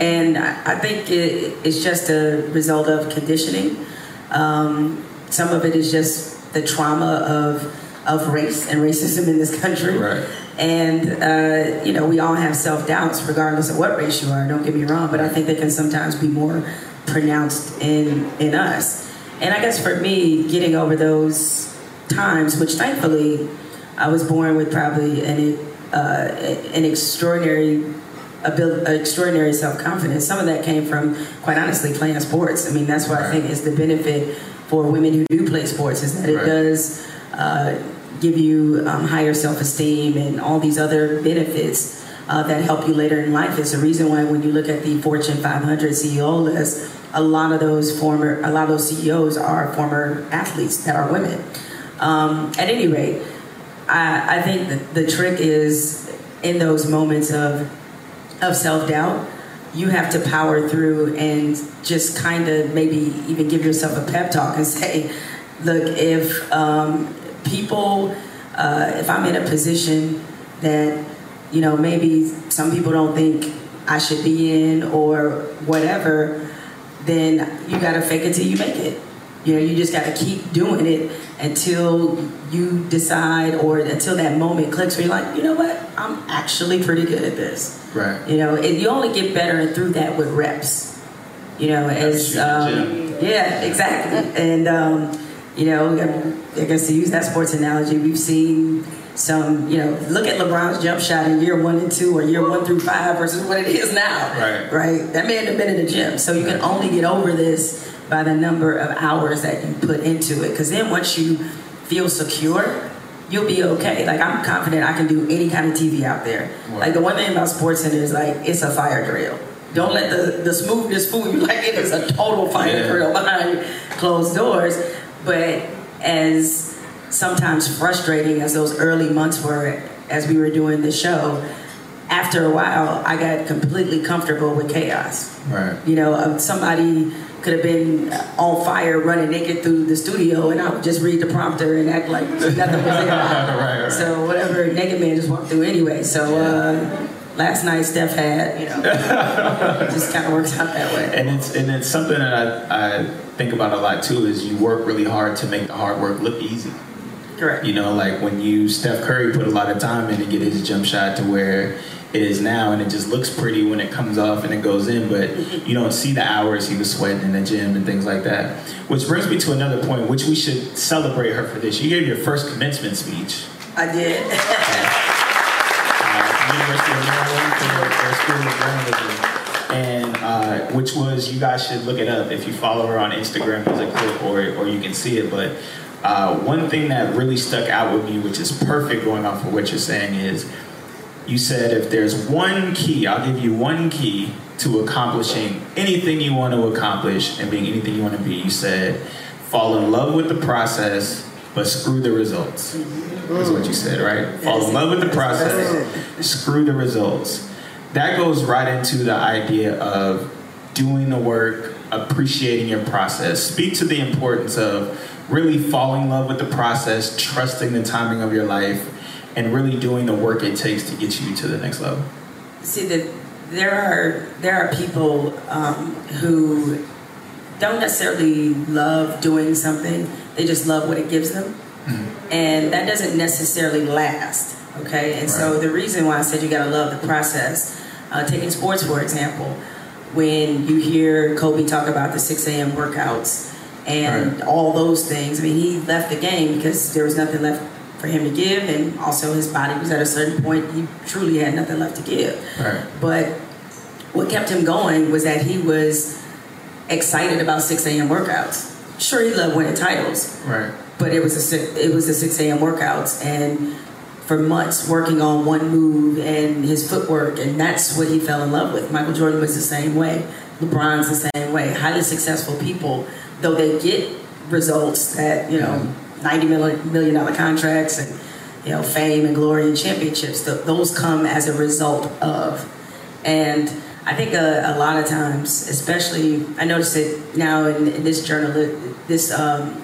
And I, I think it, it's just a result of conditioning. Um, some of it is just the trauma of of race and racism in this country. Right. And uh, you know, we all have self doubts, regardless of what race you are. Don't get me wrong, but I think they can sometimes be more pronounced in in us. And I guess for me, getting over those times, which thankfully I was born with probably an uh, an extraordinary abil- extraordinary self confidence. Some of that came from, quite honestly, playing sports. I mean, that's what I think is the benefit for women who do play sports is that it Right. does uh, give you um, higher self esteem and all these other benefits. Uh, that help you later in life. It's the reason why when you look at the Fortune 500 CEO list, a lot of those former, a lot of those CEOs are former athletes that are women. Um, at any rate, I, I think the trick is in those moments of of self doubt, you have to power through and just kind of maybe even give yourself a pep talk and say, look, if um, people, uh, if I'm in a position that, you know, maybe some people don't think I should be in or whatever, then you got to fake it till you make it. You know, you just got to keep doing it until you decide or until that moment clicks where you're like, you know what, I'm actually pretty good at this. Right. You know, and you only get better through that with reps. You know, as um, yeah, exactly. And um, you know, I guess to use that sports analogy, we've seen some. You know, look at LeBron's jump shot in year one and two, or year one through five, versus what it is now. Right. Right. That man had been in the gym, so you can only get over this by the number of hours that you put into it. Because then once you feel secure, you'll be okay. Like I'm confident I can do any kind of TV out there. Like the one thing about SportsCenter is like it's a fire drill. Don't let the, the smoothness fool you. Like it is a total fire yeah. drill behind closed doors. But as sometimes frustrating as those early months were, as we were doing the show, after a while, I got completely comfortable with chaos. Right. You know, somebody could have been on fire running naked through the studio and I would just read the prompter and act like nothing was there. right, right. So whatever naked man just walked through anyway. So uh, last night Steph had, you know, just kind of works out that way. And it's and it's something that I, I think about a lot too is you work really hard to make the hard work look easy. Correct. You know, like when you Steph Curry put a lot of time in to get his jump shot to where it is now, and it just looks pretty when it comes off and it goes in, but you don't see the hours he was sweating in the gym and things like that. Which brings me to another point, which we should celebrate her for this. You gave your first commencement speech. I did. uh, University of Maryland for School of Journalism. And uh, which was, you guys should look it up if you follow her on Instagram, there's a clip or, or you can see it. But uh, one thing that really stuck out with me, which is perfect going off of what you're saying, is you said if there's one key, I'll give you one key to accomplishing anything you want to accomplish and being anything you want to be. You said fall in love with the process, but screw the results. That's what you said, right? Fall in love with the process, screw the results. That goes right into the idea of doing the work, appreciating your process. Speak to the importance of really falling in love with the process, trusting the timing of your life, and really doing the work it takes to get you to the next level? See that there are there are people um, who don't necessarily love doing something; they just love what it gives them, mm-hmm. and that doesn't necessarily last. Okay, and right. so the reason why I said you got to love the process. Uh, taking sports for example, when you hear Kobe talk about the 6 a.m. workouts and right. all those things, I mean, he left the game because there was nothing left for him to give, and also his body was at a certain point he truly had nothing left to give. Right. But what kept him going was that he was excited about 6 a.m. workouts. Sure, he loved winning titles. Right. But it was a it was the 6 a.m. workouts, and for months working on one move and his footwork, and that's what he fell in love with. Michael Jordan was the same way. LeBron's the same way. Highly successful people, though they get results that you know. Mm-hmm ninety million dollar contracts and you know fame and glory and championships. those come as a result of, and I think a, a lot of times, especially I notice it now in, in this journalist, this um,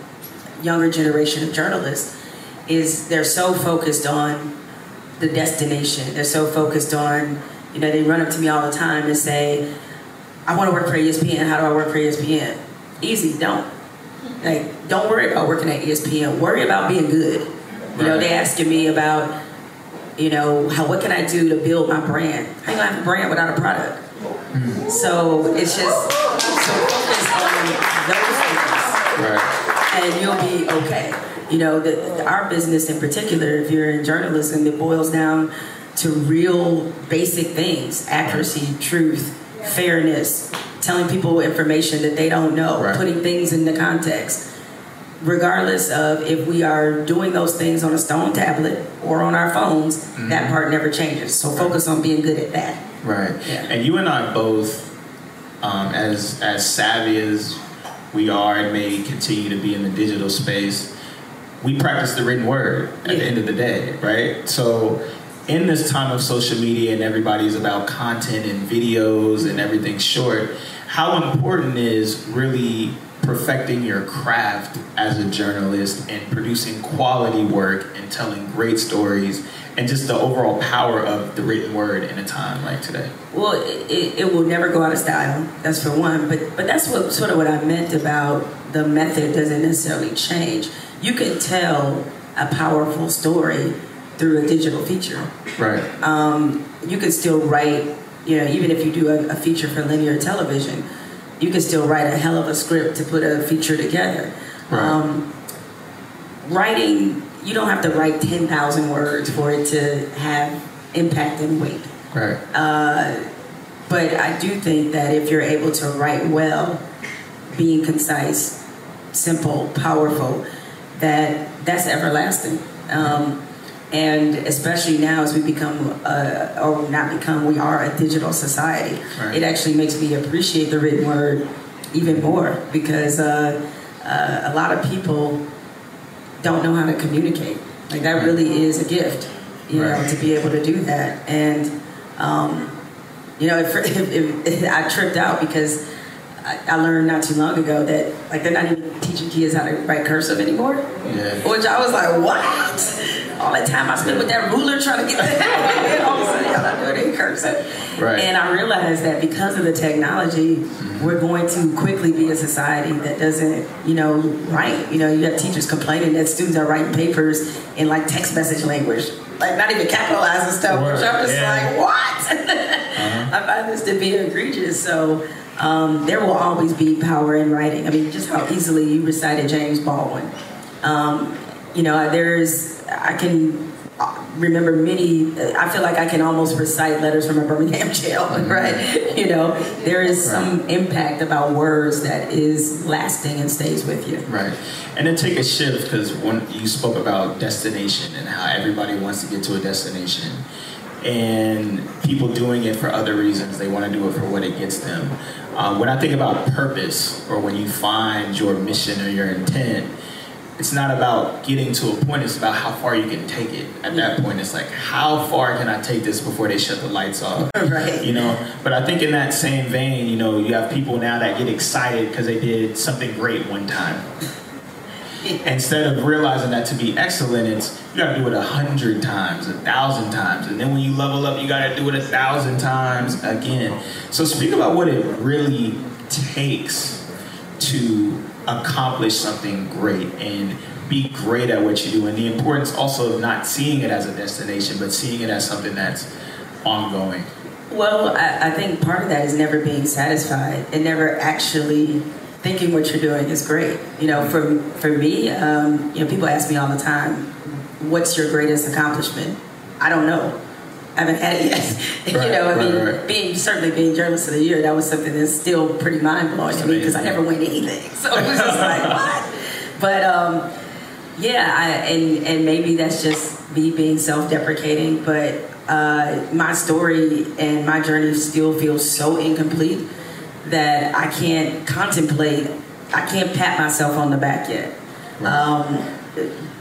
younger generation of journalists, is they're so focused on the destination. They're so focused on, you know, they run up to me all the time and say, I want to work for ESPN. How do I work for ESPN? Easy, don't. Like, don't worry about working at ESPN. Worry about being good. You know, they asking me about, you know, how what can I do to build my brand? How you gonna have a brand without a product? Mm-hmm. So it's just so focus on those things, right. and you'll be okay. You know, the, our business in particular, if you're in journalism, it boils down to real basic things: accuracy, truth, fairness, telling people information that they don't know, right. putting things into context. Regardless of if we are doing those things on a stone tablet or on our phones, mm-hmm. that part never changes. So focus on being good at that. Right. Yeah. And you and I both, um, as as savvy as we are and may continue to be in the digital space, we practice the written word at yeah. the end of the day, right? So in this time of social media and everybody's about content and videos and everything short, how important is really perfecting your craft as a journalist and producing quality work and telling great stories and just the overall power of the written word in a time like today? Well, it, it will never go out of style. That's for one. But but that's what sort of what I meant about the method doesn't necessarily change. You can tell a powerful story through a digital feature. Right. Um, you can still write, you know, even if you do a, a feature for linear television, you can still write a hell of a script to put a feature together. Right. Um, writing, you don't have to write 10,000 words for it to have impact and weight. Right. Uh, but I do think that if you're able to write well, being concise, simple, powerful, that that's everlasting. Um, and especially now as we become, uh, or not become, we are a digital society. Right. It actually makes me appreciate the written word even more because uh, uh, a lot of people don't know how to communicate. Like that really is a gift, you Right. know, to be able to do that. And um, you know, if, if, if I tripped out because I, I learned not too long ago that like they're not even teaching kids how to write cursive anymore. Yeah. Which I was like, what? All that time I spent with that ruler trying to get that, all of a sudden y'all not doing it. Right. And I realized that because of the technology, we're going to quickly be a society that doesn't, you know, write. You know, you have teachers complaining that students are writing papers in like text message language, like not even capitalizing stuff. Which I'm just Yeah. like, what? I find this to be egregious. So um, there will always be power in writing. I mean, just how easily you recited James Baldwin. Um, you know, there's, I can remember many, I feel like I can almost recite letters from a Birmingham jail, right? You know, there is some impact about words that is lasting and stays with you. Right. And then take a shift because when you spoke about destination and how everybody wants to get to a destination and people doing it for other reasons, they want to do it for what it gets them. Um, when I think about purpose or when you find your mission or your intent, it's not about getting to a point, it's about how far you can take it. At that point, it's like, how far can I take this before they shut the lights off? Right. You know, but I think in that same vein, you know, you have people now that get excited because they did something great one time. Instead of realizing that to be excellent, it's you got to do it a hundred times, a thousand times, and then when you level up, you got to do it a thousand times again. So speak about what it really takes to accomplish something great and be great at what you do, and the importance also of not seeing it as a destination, but seeing it as something that's ongoing. Well, I, I think part of that is never being satisfied and never actually thinking what you're doing is great. You know, for for me, um, you know, people ask me all the time, "What's your greatest accomplishment?" I don't know. I haven't had it yet. Right, you know, I right, mean, right. being certainly being journalist of the year, that was something that's still pretty mind blowing to me because I never win anything. So it was just like what? But um, yeah, I, and and maybe that's just me being self-deprecating, but uh, my story and my journey still feels so incomplete that I can't contemplate. I can't pat myself on the back yet, um,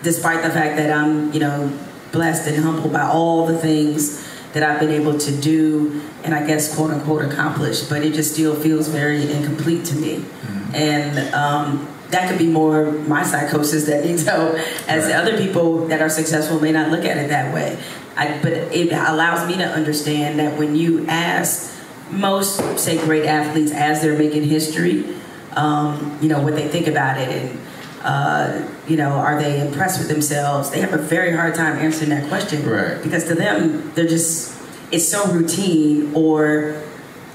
despite the fact that I'm, you know, blessed and humbled by all the things that I've been able to do and I guess quote unquote accomplish. But it just still feels very incomplete to me, and. Um, that could be more my psychosis that needs help, as Right. other people that are successful may not look at it that way. I, but it allows me to understand that when you ask most, say, great athletes as they're making history, um, you know, what they think about it and, uh, you know, are they impressed with themselves? They have a very hard time answering that question. Right. Because to them, they're just, it's so routine or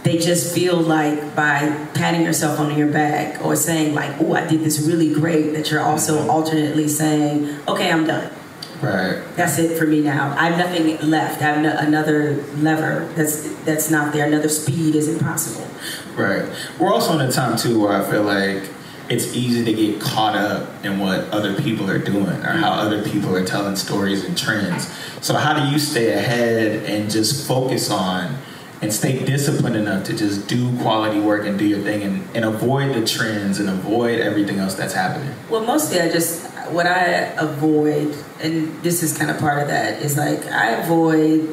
they just feel like by patting yourself on your back or saying like, oh, I did this really great, that you're also alternately saying, okay, I'm done. Right. That's it for me now. I have nothing left. I have no, another lever that's that's not there. Another speed is impossible. Right. We're also in a time too where I feel like it's easy to get caught up in what other people are doing or how other people are telling stories and trends. So how do you stay ahead and just focus on and stay disciplined enough to just do quality work and do your thing and, and avoid the trends and avoid everything else that's happening? Well, mostly I just what I avoid, and this is kind of part of that, is like I avoid,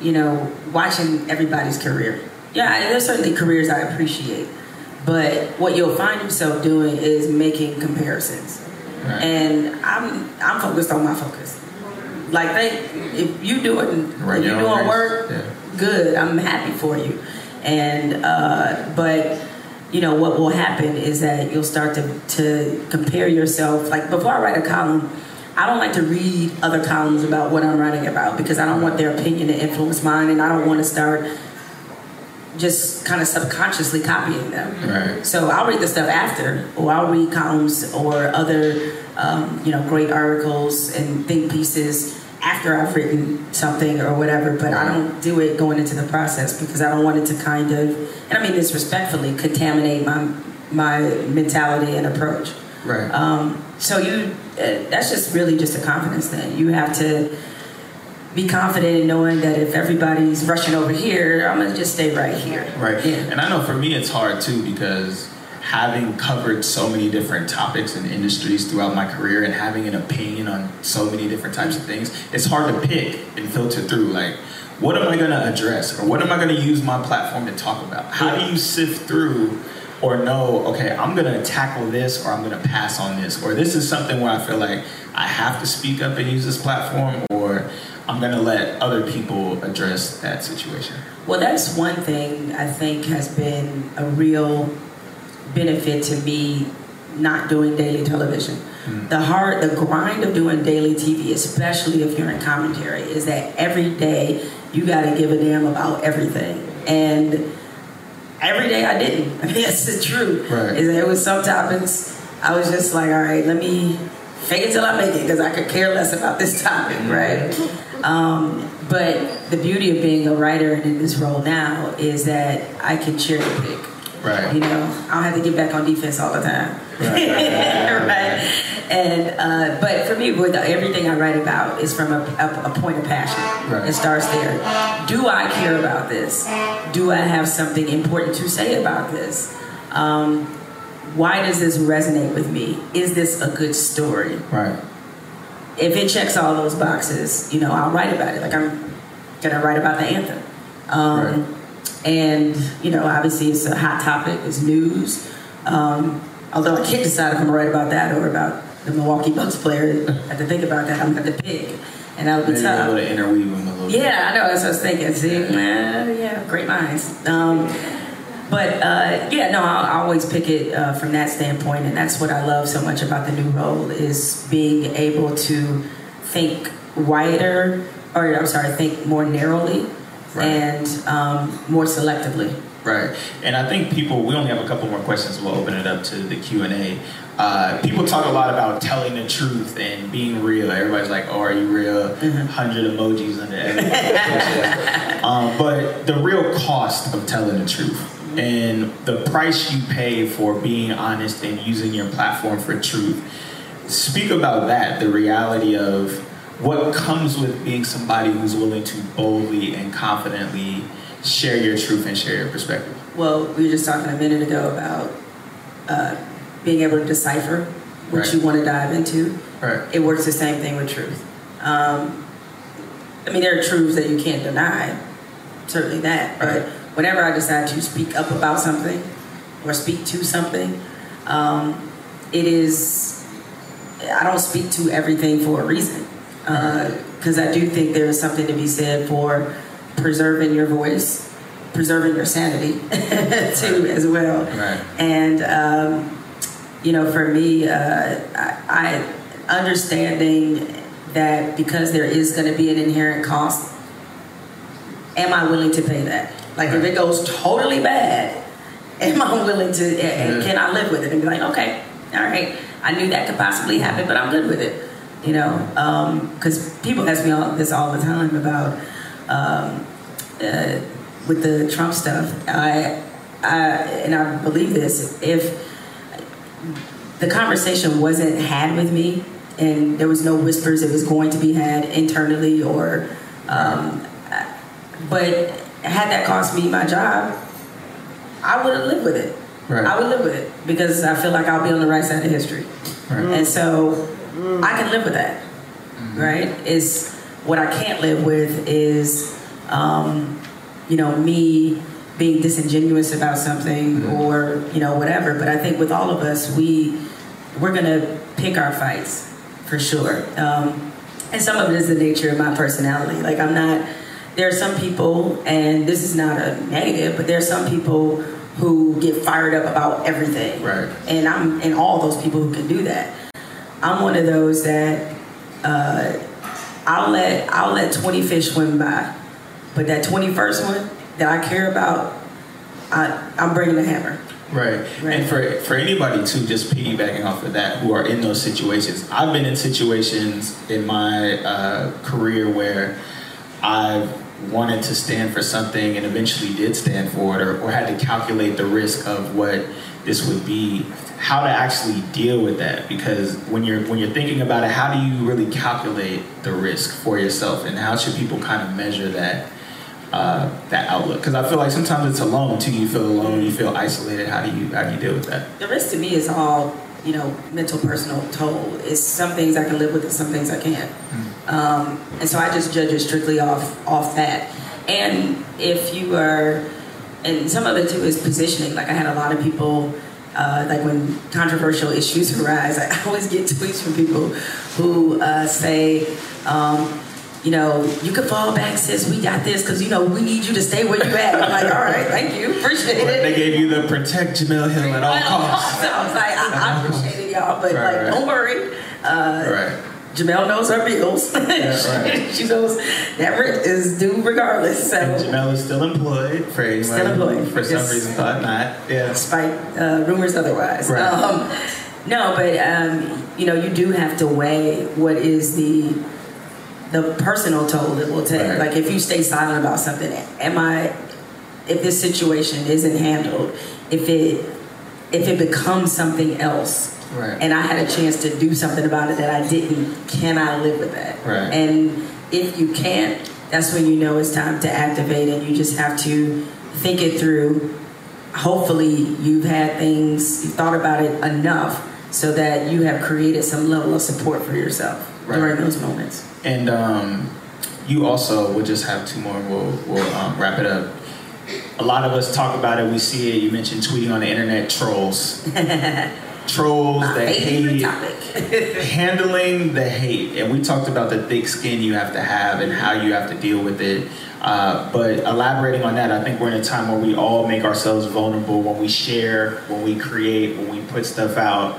you know, watching everybody's career. Yeah, there's certainly careers I appreciate, but what you'll find yourself doing is making comparisons, Right. and I'm I'm focused on my focus. Like they, if you doing Right, if you your doing work, race, good. I'm happy for you, and uh, but you know what will happen is that you'll start to to compare yourself. Like before I write a column, I don't like to read other columns about what I'm writing about because I don't want their opinion to influence mine, and I don't want to start just kind of subconsciously copying them. Right. So I'll read the stuff after, or I'll read columns or other, um, you know, great articles and think pieces after I've written something or whatever. But I don't do it going into the process because I don't want it to kind of, and I mean this respectfully, contaminate my my mentality and approach. Right. Um, so you, uh, that's just really just a confidence thing. You have to be confident in knowing that if everybody's rushing over here, I'm gonna just stay right here. Right. Yeah. And I know for me it's hard too because having covered so many different topics and industries throughout my career and having an opinion on so many different types of things, it's hard to pick and filter through like what am I going to address or what am I going to use my platform to talk about? How do you sift through or know, okay, I'm going to tackle this or I'm going to pass on this or this is something where I feel like I have to speak up and use this platform or I'm going to let other people address that situation. Well, that's one thing I think has been a real benefit to me not doing daily television. Hmm. The hard, the grind of doing daily TV, especially if you're in commentary, is that every day you got to give a damn about everything. And every day I didn't. I mean, that's the truth. Right. Is there was some topics I was just like, all right, let me fake it till I make it because I could care less about this topic, hmm. right? Um, but the beauty of being a writer and in this role now is that I can cherry pick. Right. You know, I don't have to get back on defense all the time. right. And uh, but for me, with everything I write about is from a, a, a point of passion. Right. It starts there. Do I care about this? Do I have something important to say about this? Um, why does this resonate with me? Is this a good story? Right. If it checks all those boxes, you know, I'll write about it. Like I'm gonna write about the anthem. Um, And you know, obviously it's a hot topic. It's news. Um, although I can't decide if I'm gonna write about that or about the Milwaukee Bucks player. I have to think about that. I'm gonna have to pick, and that would be Maybe tough. able to interweave them a little bit. Yeah, I know. That's what I was thinking. See, man, yeah, great minds. Um, but uh, yeah, no, I'll, I always pick it uh, from that standpoint, and that's what I love so much about the new role is being able to think wider, or I'm sorry, think more narrowly Right. and um, more selectively. Right. And I think people, we only have a couple more questions. We'll open it up to the Q&A. Uh, people talk a lot about telling the truth and being real. Everybody's like, oh, are you real? 100 emojis under every um, But the real cost of telling the truth and the price you pay for being honest and using your platform for truth. Speak about that, the reality of what comes with being somebody who's willing to boldly and confidently share your truth and share your perspective. Well, we were just talking a minute ago about uh, being able to decipher what Right. you want to dive into. Right. It works the same thing with truth. Um, I mean, there are truths that you can't deny, certainly that. But whenever I decide to speak up about something or speak to something, um, it is, I don't speak to everything for a reason. Because I do think there is something to be said for preserving your voice, preserving your sanity too, as well. Right. And um, you know, for me, uh, I, I understanding that because there is going to be an inherent cost, am I willing to pay that? Like, if it goes totally bad, am I willing to? And Yeah. can I live with it and be like, okay, all right, I knew that could possibly happen, but I'm good with it. You know, because people ask me all this all the time about um, uh, with the Trump stuff. I, I and I believe this. If the conversation wasn't had with me, and there was no whispers it was going to be had internally, or, um, but had that cost me my job, I would have lived with it. Right. I would live with it because I feel like I'll be on the right side of history. Right. And so I can live with that. Right? Is what I can't live with is um, you know, me being disingenuous about something or, you know, whatever. But I think with all of us, we we're gonna pick our fights for sure. Um, and some of it is the nature of my personality. Like I'm not there are some people and this is not a negative, but there are some people who get fired up about everything. Right. And I'm and all those people who can do that. I'm one of those that uh, I'll let I'll let 20 fish swim by, but that 21st one that I care about, I, I'm bringing the hammer. Right. Right. And for for anybody too, just piggybacking off of that, who are in those situations, I've been in situations in my uh, career where I've wanted to stand for something and eventually did stand for it, or, or had to calculate the risk of what this would be, how to actually deal with that. Because when you're when you're thinking about it, how do you really calculate the risk for yourself, and how should people kind of measure that? uh, that outlook because I feel like sometimes it's alone too. You feel alone, you feel isolated. How do you how do you deal with that? The risk to me is all, you know, mental, personal toll. It's some things I can live with and some things I can't. Um, and so I just judge it strictly off off that. And if you are, and some of it too is positioning. Like I had a lot of people, uh, like when controversial issues arise, I always get tweets from people who uh, say, um, you know, you can fall back, sis. We got this because you know we need you to stay where you at. I'm like, all right, thank you, appreciate it. They gave you the protect Jemele Hill at all costs. So I was like, I, I appreciate it, y'all, but Right, like, right. don't worry. Uh, Right. Jemele knows her bills. right. she knows that rent is due regardless. So, And Jemele is still employed for Still employed. for some reason thought not. Yeah. despite uh, rumors otherwise. Right. Um, no, but um, you know, you do have to weigh what is the the personal toll it will take. Right. Like if you stay silent about something, am I? If this situation isn't handled, if it if it becomes something else, Right. and I had a chance to do something about it that I didn't, can I live with that? Right. And if you can't, that's when you know it's time to activate, and you just have to think it through. Hopefully, you've had things, you've thought about it enough so that you have created some level of support for yourself Right. during those moments. And um, you also we'll just have two more. We'll we'll um, wrap it up. A lot of us talk about it. We see it. You mentioned tweeting on the internet. Trolls. Trolls My that hate. topic. handling the hate and we talked about the thick skin you have to have and how you have to deal with it uh, but elaborating on that i think we're in a time where we all make ourselves vulnerable when we share when we create when we put stuff out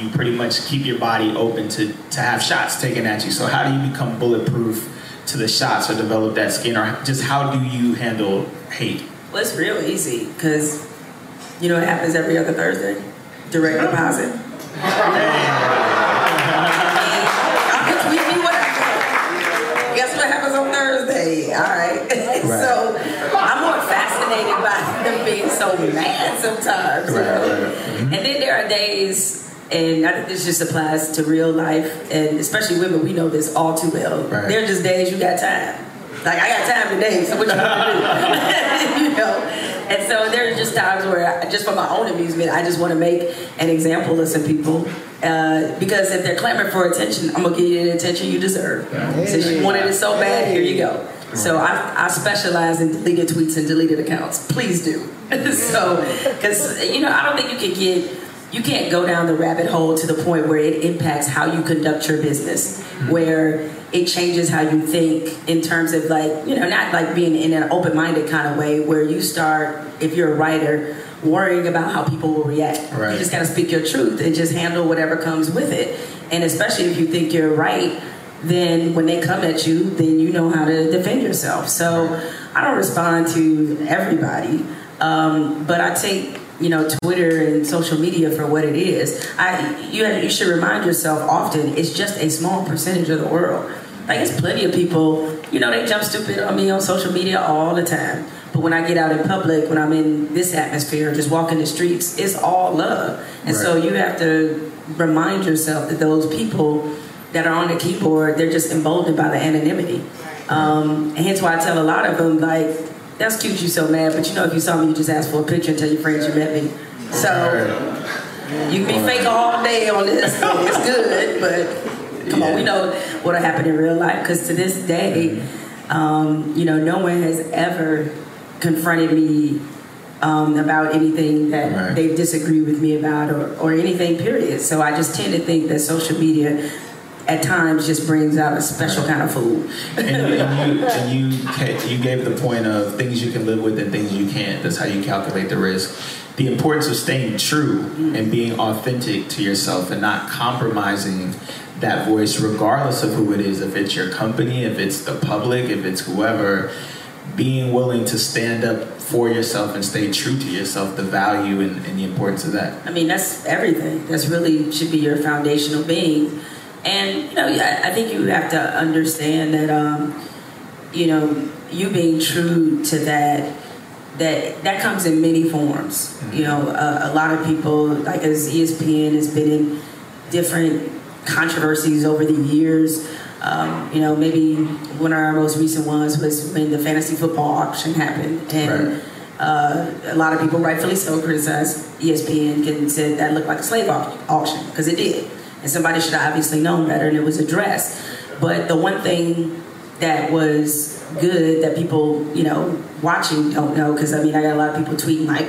you pretty much keep your body open to, to have shots taken at you so how do you become bulletproof to the shots or develop that skin or just how do you handle hate Well, it's real easy because you know what happens every other Thursday? Direct deposit. Y'all can tweet me whatever. Guess what happens on Thursday? All right. so I'm more fascinated by them being so mad sometimes. Right, right. And then there are days, and I think this just applies to real life, and especially women, we know this all too well. Right. There are just days you got time. Like I got time today, so what you want to do? you know. And so there's just times where, I, just for my own amusement, I just want to make an example of some people. Uh, because if they're clamoring for attention, I'm gonna give you the attention you deserve. Since you wanted it so bad, here you go. So I, I specialize in deleted tweets and deleted accounts. Please do. so, because you know, I don't think you can get you can't go down the rabbit hole to the point where it impacts how you conduct your business, where it changes how you think in terms of like, you know, not like being in an open minded kind of way where you start, if you're a writer, worrying about how people will react. Right. You just gotta speak your truth and just handle whatever comes with it. And especially if you think you're right, then when they come at you, then you know how to defend yourself. So I don't respond to everybody, um, but I take you know Twitter and social media for what it is. I you have, you should remind yourself often it's just a small percentage of the world. Like it's plenty of people, you know, they jump stupid on me on social media all the time. But when I get out in public, when I'm in this atmosphere, just walking the streets, it's all love. And so you have to remind yourself that those people that are on the keyboard, they're just emboldened by the anonymity. Um, and hence why I tell a lot of them, like, that's cute. You so mad, but you know if you saw me, you just ask for a picture and tell your friends you met me. So you can be fake all day on this. It's good, but come on, we know what'll happen in real life. Because to this day, um, you know, no one has ever confronted me um, about anything that Right. they disagree with me about or, or anything. Period. So I just tend to think that social media. At times, just brings out a special kind of food. and, and you and you you gave the point of things you can live with and things you can't. That's how you calculate the risk. The importance of staying true mm-hmm. and being authentic to yourself and not compromising that voice, regardless of who it is. If it's your company, if it's the public, if it's whoever, being willing to stand up for yourself and stay true to yourself. The value and, and the importance of that. I mean, that's everything. That's really should be your foundational being. And you know, I, I think you have to understand that, um, you know, you being true to that, that that comes in many forms. You know, uh, a lot of people, like as ESPN has been in different controversies over the years. Um, you know, maybe one of our most recent ones was when the fantasy football auction happened, and Right. uh, a lot of people, rightfully so, criticized ESPN and said that looked like a slave au- auction because it did, and somebody should have obviously known better, and it was addressed. But the one thing that was good that people, you know, watching don't know because I mean I got a lot of people tweeting like,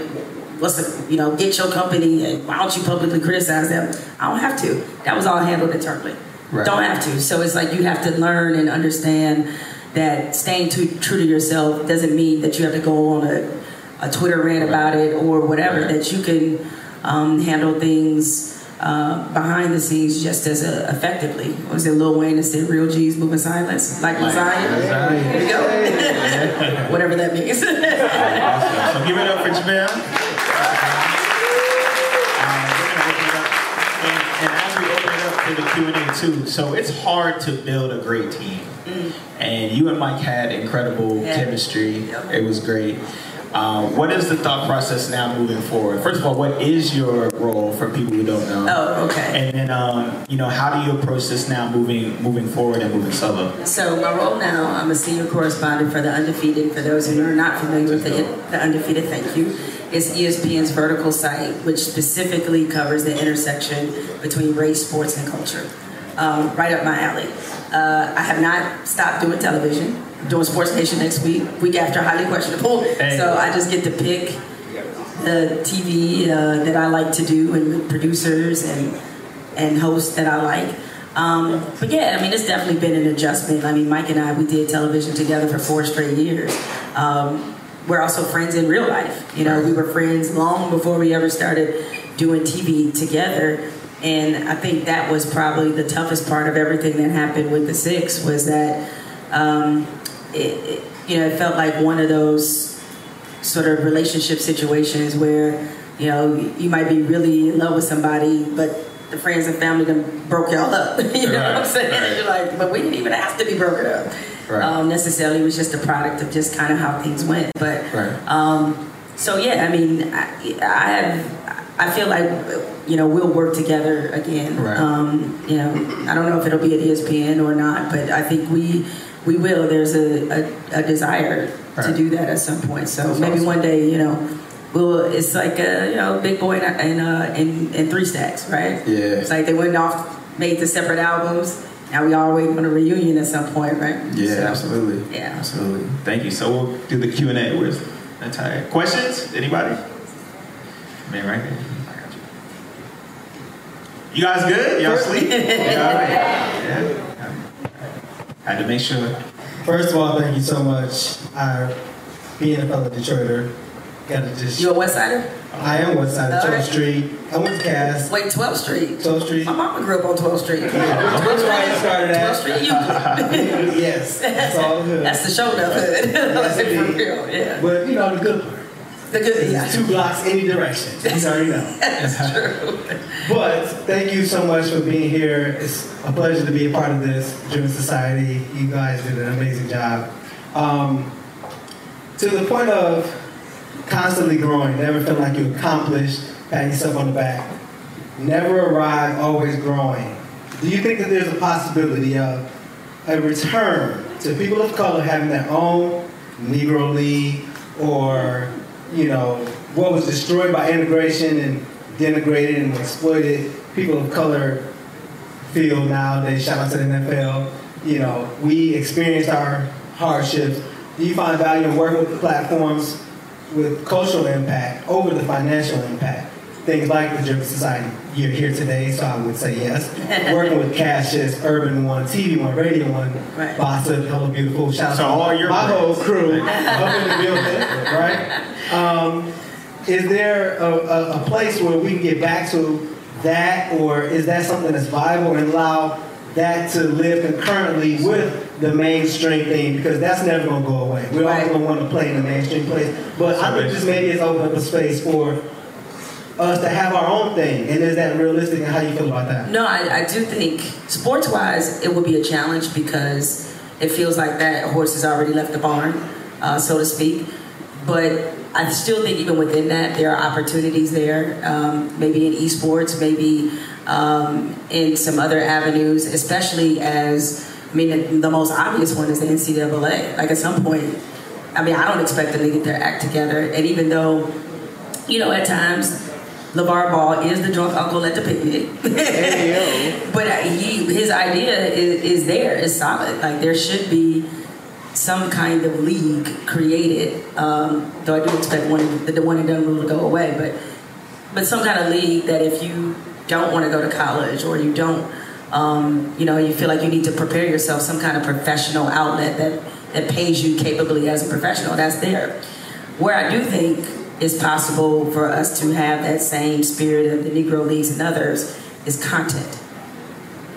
"What's the, you know, get your company and why don't you publicly criticize them?" I don't have to. That was all handled internally. Right. Don't have to. So it's like you have to learn and understand that staying too, true to yourself doesn't mean that you have to go on a, a Twitter rant about it or whatever. Right. That you can um, handle things uh, behind the scenes just as uh, effectively. What was it Lil Wayne that said, "Real G's moving silence like lasagna"? There you go. Whatever that means. So give it up for Jemele. Um, we're gonna open it up. And, and as we open it up to the Q and A too, so it's hard to build a great team. And you and Mike had incredible Yeah. chemistry. Yep. It was great. Um, what is the thought process now moving forward? First of all, what is your role for people who don't know? oh, okay. And then, um, you know, how do you approach this now, moving moving forward and moving solo? So my role now, I'm a senior correspondent for the Undefeated. For those who are not familiar with the, the Undefeated, thank you. It's ESPN's vertical site, which specifically covers the intersection between race, sports, and culture. Um, right up my alley. Uh, I have not stopped doing television. Doing SportsNation next week, week after Highly Questionable. Hey. So I just get to pick the TV uh, that I like to do and producers and and hosts that I like. Um, but yeah, I mean, it's definitely been an adjustment. I mean, Mike and I, we did television together for four straight years. Um, we're also friends in real life. You know, we were friends long before we ever started doing TV together. And I think that was probably the toughest part of everything that happened with the Six was that, um, it, it, you know, it felt like one of those sort of relationship situations where you know you might be really in love with somebody, but the friends and family done broke y'all up. you know what I'm saying? right. You're like, but we didn't even have to be broken up. Right. Um, necessarily, it was just a product of just kind of how things went. But Right. um, so yeah, I mean, I, I have. I feel like you know we'll work together again. Right. Um, you know, I don't know if it'll be at ESPN or not, but I think we we will. There's a, a, a desire to do that at some point. So That's maybe awesome. one day, you know, we'll. It's like a you know Big Boi and and, uh, and, and Three Stacks, right? Yeah. It's like they went off, made the separate albums. Now we all waiting on a reunion at some point, right? Yeah, So, absolutely. Yeah. absolutely. Thank you. So we'll do the Q and A. Where's that time? Questions? Anybody? Man, right here. I got you. You guys good? Y'all sleep? yeah. yeah. Had to make sure. First of all, thank you so much. I, being a fellow Detroiter, got to just. You a West Sider? I am West Side of 12th right. Street. I went to Cass. Wait, 12th Street. 12th Street. My mama grew up on 12th Street. 12th That's why I started 12th. Street, you. yes, that's all good. That's the show enough hood. Yes, For real, yeah. But you know the good part. Yeah. Two blocks any direction. You already know. That's true. But thank you so much for being here. It's a pleasure to be a part of this German Society. You guys did an amazing job. Um, to the point of constantly growing, never feel like you accomplished, patting yourself on the back. Never arrive, always growing. Do you think that there's a possibility of a return to people of color having their own Negro League or you know what was destroyed by integration and denigrated and exploited people of color feel nowadays. Shout out to the NFL. You know, we experienced our hardships. Do you find value in working with the platforms with cultural impact over the financial impact? Things like the German Society. You're here today, so I would say yes. working with Cassius, Urban One, TV One, Radio One, Right. Bossip, Hello Beautiful. Shout out So to all your my whole crew up in the building, right? Um, is there a, a, a place where we can get back to that, or is that something that's viable and allow that to live concurrently with the mainstream thing? Because that's never going to go away. We're always going to want to play in the mainstream place, but I think just maybe it's open up a space for us to have our own thing. And is that realistic? And how do you feel about that? No, I, I do think sports wise it would be a challenge because it feels like that horse has already left the barn, uh, so to speak. But I still think even within that there are opportunities there, um, maybe in esports, maybe um, in some other avenues, especially as I mean the, most obvious one is the NCAA. Like at some point, I mean I don't expect them to get their act together, and even though you know at times. LaVar Ball is the drunk uncle at the picnic. but he, his idea is, is there, is solid. Like there should be some kind of league created. Um, though I do expect one, the one and done rule to go away, but but some kind of league that if you don't want to go to college or you don't, um, you know, you feel like you need to prepare yourself, some kind of professional outlet that that pays you capably as a professional. That's there. Where I do think is possible for us to have that same spirit of the Negro Leagues and others is content.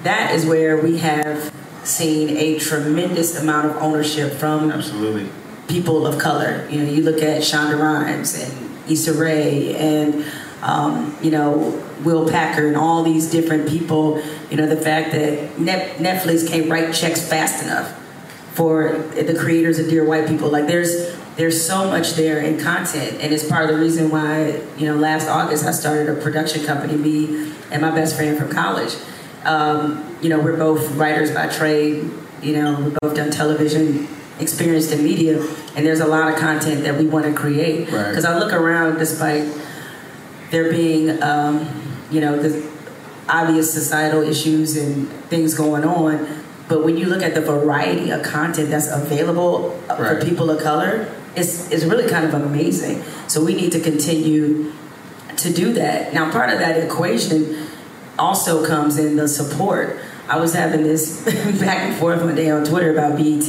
That is where we have seen a tremendous amount of ownership from Absolutely. people of color. You know, you look at Shonda Rhimes and Issa Rae and um, you know Will Packer and all these different people. You know, the fact that Net- Netflix can't write checks fast enough for the creators of Dear White People. Like there's there's so much there in content, and it's part of the reason why you know last August I started a production company. Me and my best friend from college. Um, you know, we're both writers by trade. You know, we've both done television, experienced in media, and there's a lot of content that we want to create. Right. Because I look around, despite there being, um, you know, the obvious societal issues and things going on. But when you look at the variety of content that's available uh, Right. for people of color, it's, it's really kind of amazing. So we need to continue to do that. Now, part of that equation also comes in the support. I was having this back and forth one day on Twitter about BET.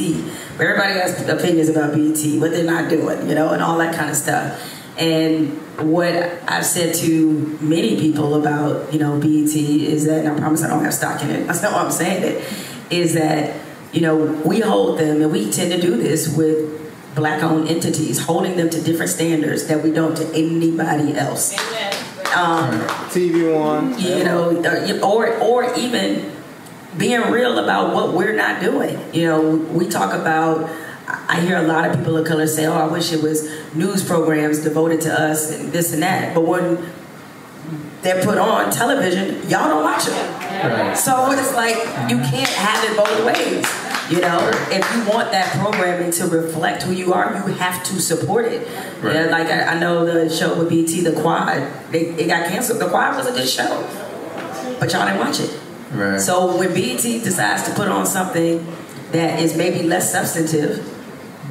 Where everybody has opinions about BET, what they're not doing, you know, and all that kind of stuff. And what I've said to many people about, you know, BET is that, and I promise I don't have stock in it. That's not why I'm saying it. Is that, you know, we hold them, and we tend to do this with black-owned entities, holding them to different standards that we don't to anybody else. Um, TV One. you know, or or even being real about what we're not doing. You know, we talk about. I hear a lot of people of color say, "Oh, I wish it was news programs devoted to us and this and that." But when they're put on television, y'all don't watch them. So it's like you can't have it both ways. You know, if you want that programming to reflect who you are, you have to support it. Right. Yeah, like I, I know the show with BET, The Quad, they, it got canceled. The Quad was a good show, but y'all didn't watch it. Right. So when BET decides to put on something that is maybe less substantive,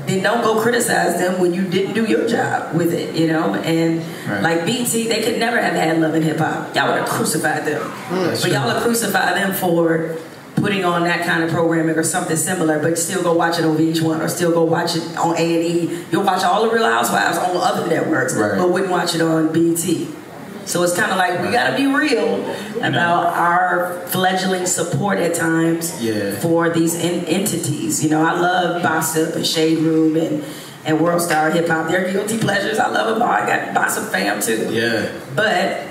then don't go criticize them when you didn't do your job with it, you know? And Right. like BET, they could never have had love and hip hop. Y'all would have crucified them. That's but true. y'all would crucify them for putting on that kind of programming or something similar, but still go watch it on VH1 or still go watch it on A&E. You'll watch all the Real Housewives on other networks, Right. but wouldn't watch it on BET. So it's kind of like we got to be real about our fledgling support at times Yeah. for these en- entities. You know, I love Bossip and Shade Room and and World Star Hip Hop. They're guilty pleasures. I love them all. I got Bossip fam too. Yeah. But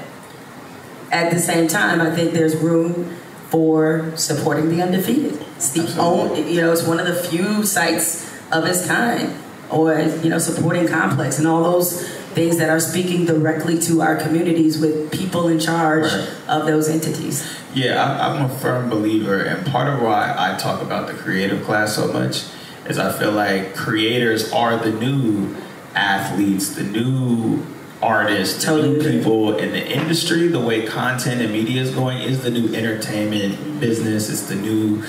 at the same time, I think there's room for supporting the undefeated. It's the only, you know, it's one of the few sites of its kind, or you know, supporting Complex and all those things that are speaking directly to our communities with people in charge Right. of those entities. Yeah, I- I'm a firm believer, and part of why I talk about the creative class so much is I feel like creators are the new athletes, the new artists, the Totally new people in the industry, the way content and media is going is the new entertainment business. It's the new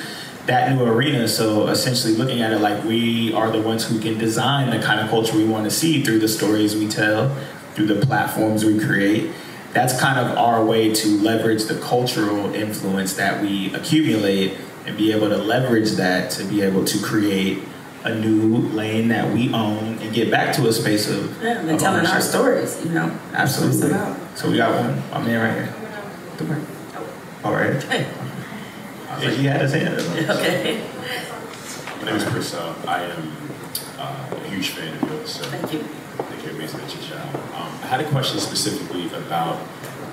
that new arena. So essentially looking at it like we are the ones who can design the kind of culture we want to see through the stories we tell, through the platforms we create. That's kind of our way to leverage the cultural influence that we accumulate and be able to leverage that to be able to create a new lane that we own and get back to a space of, Yeah, and of telling our stories, you know. Absolutely. That's what it's So we got one. I'm in right here. All right. Hey, Yeah, he had his hand up. okay. My name is Chris. Uh, I am uh, a huge fan of yours. So Thank you. thank you amazing at your job. Um, I had a question specifically about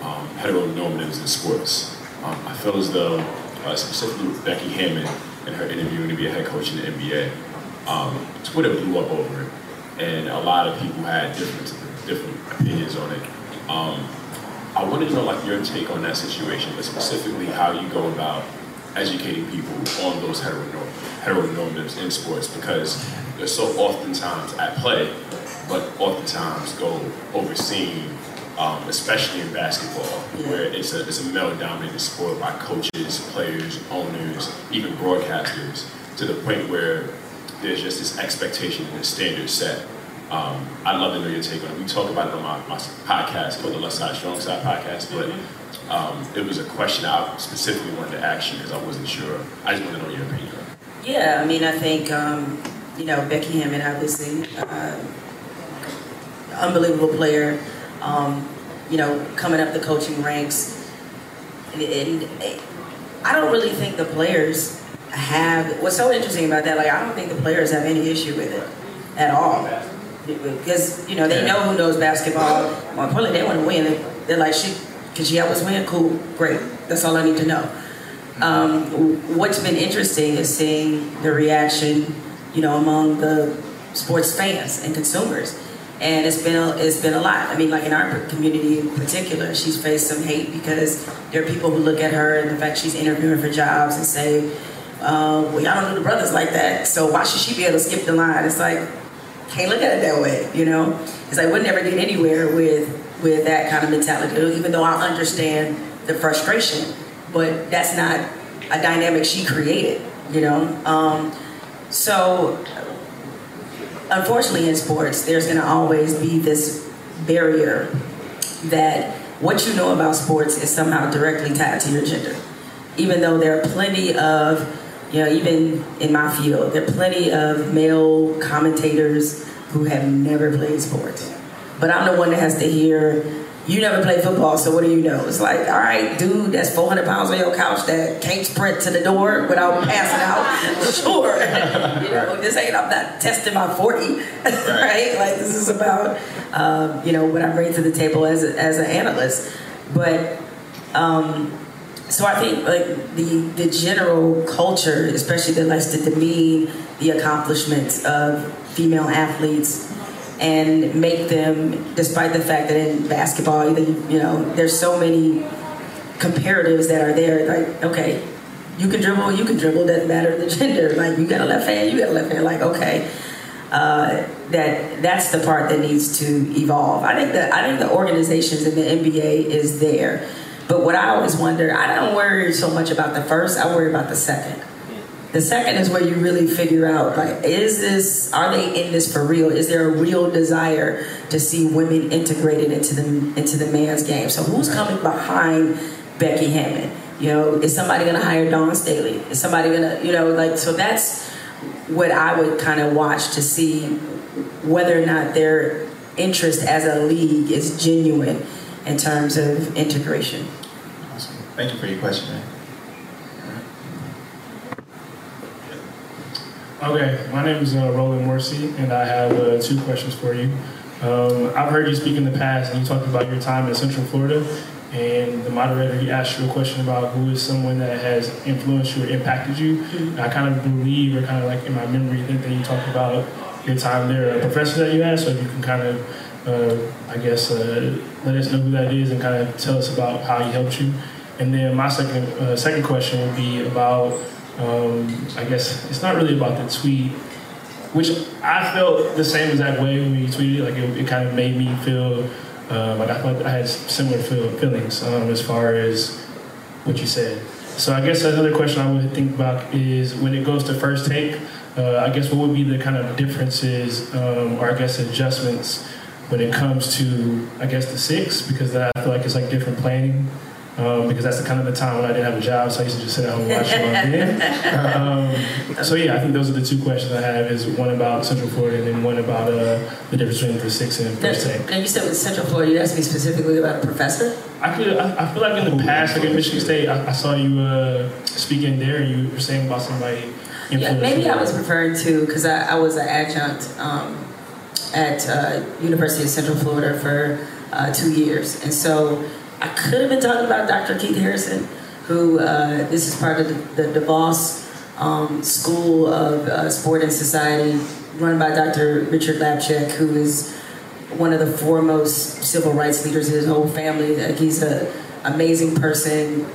um, heteronormatives in sports. Um, I feel as though, uh, specifically with Becky Hammon and her interview to be a head coach in the NBA, um, Twitter blew up over it, and a lot of people had different different opinions on it. Um, I wanted to know like your take on that situation, but specifically how you go about educating people on those heteronorm- heteronormatives in sports because they're so oftentimes at play, but oftentimes go overseen, um, especially in basketball, where it's a, it's a male-dominated sport by coaches, players, owners, even broadcasters, to the point where there's just this expectation and standard set. Um, I'd love to know your take on it. We talk about it on my, my podcast called the Left Side Strong Side podcast, but um, it was a question I specifically wanted to ask you because I wasn't sure. I just wanted to know your opinion. Yeah, I mean, I think, um, you know, Becky Hammon, obviously, uh, unbelievable player, um, you know, coming up the coaching ranks. And, and I don't really think the players have, what's so interesting about that, like, I don't think the players have any issue with it at all. Because, you know, they know who knows basketball. More importantly, they want to win. They- They're like, she, can she help us win? Cool, great. That's all I need to know. Um, what's been interesting is seeing the reaction, you know, among the sports fans and consumers, and it's been a, it's been a lot. I mean, like in our community in particular, she's faced some hate because there are people who look at her and the fact she's interviewing for jobs and say, uh, "Well, y'all don't do the brothers like that, so why should she be able to skip the line?" It's like can't look at it that way, you know. It's like we'll never get anywhere with with that kind of mentality, even though I understand the frustration, but that's not a dynamic she created, you know. Um, so, unfortunately, in sports, there's to always be this barrier that what you know about sports is somehow directly tied to your gender, even though there are plenty of you know, even in my field, there are plenty of male commentators who have never played sports. But I'm the one that has to hear, you never played football, so what do you know? It's like, all right, dude, that's 400 pounds on your couch that can't sprint to the door without passing out. sure. you know, this ain't, I'm not testing my 40, right? Like, this is about, um, you know, what I bring to the table as, a, as an analyst. But, um, so I think like the the general culture, especially that likes to demean the accomplishments of female athletes and make them, despite the fact that in basketball, you know, there's so many comparatives that are there. Like, okay, you can dribble, you can dribble. Doesn't matter the gender. Like, you got a left hand, you got a left hand. Like, okay. Uh, that that's the part that needs to evolve. I think that I think the organizations in the NBA is there. But what I always wonder, I don't worry so much about the first, I worry about the second. The second is where you really figure out like, is this, are they in this for real? Is there a real desire to see women integrated into the into the man's game? So who's coming behind Becky Hammon? You know, is somebody gonna hire Dawn Staley? Is somebody gonna, you know, like so that's what I would kind of watch to see whether or not their interest as a league is genuine in terms of integration. Awesome. Thank you for your question, man. Okay, my name is uh, Roland Morsi, and I have uh, two questions for you. Um, I've heard you speak in the past, and you talked about your time in Central Florida, and the moderator he asked you a question about who is someone that has influenced you or impacted you. And I kind of believe, or kind of like in my memory, think that you talked about your time there, a professor that you had. So if you can kind of, uh, I guess, uh, let us know who that is, and kind of tell us about how he helped you. And then my second uh, second question would be about um, I guess it's not really about the tweet which I felt the same exact way when you tweeted. Like it, it kind of made me feel uh, like I felt I had similar feel, feelings um, as far as what you said. So I guess another question I would think about is when it goes to first take. Uh, I guess what would be the kind of differences um, or I guess adjustments when it comes to I guess the six because that I feel like it's like different planning um, because that's the kind of the time when I didn't have a job, so I used to just sit at home and watch it on. Um, so yeah, I think those are the two questions I have: is one about Central Florida, and then one about uh, the difference between the six and first take. Now you said with Central Florida, you asked me specifically about a professor. I could. I, I feel like in the past, like at Michigan State, I, I saw you uh, speaking there, and you were saying about somebody. Yeah, maybe I was referring to because I, I, was an adjunct um, at uh, University of Central Florida for uh, two years, and so I could have been talking about Dr. Keith Harrison, who uh, this is part of the, the DeVos um, School of uh, Sport and Society, run by Dr. Richard Lapchick, who is one of the foremost civil rights leaders in his whole family. Like he's an amazing person,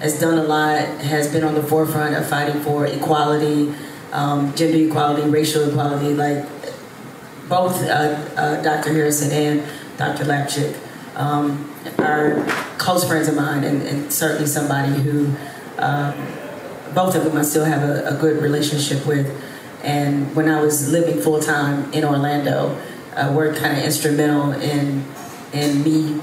has done a lot, has been on the forefront of fighting for equality, um, gender equality, racial equality. Like both uh, uh Dr. Harrison and Dr. Lapchick um, are close friends of mine, and, and certainly somebody who um, both of them I still have a, a, good relationship with. And when I was living full time in Orlando, uh, were kind of instrumental in in me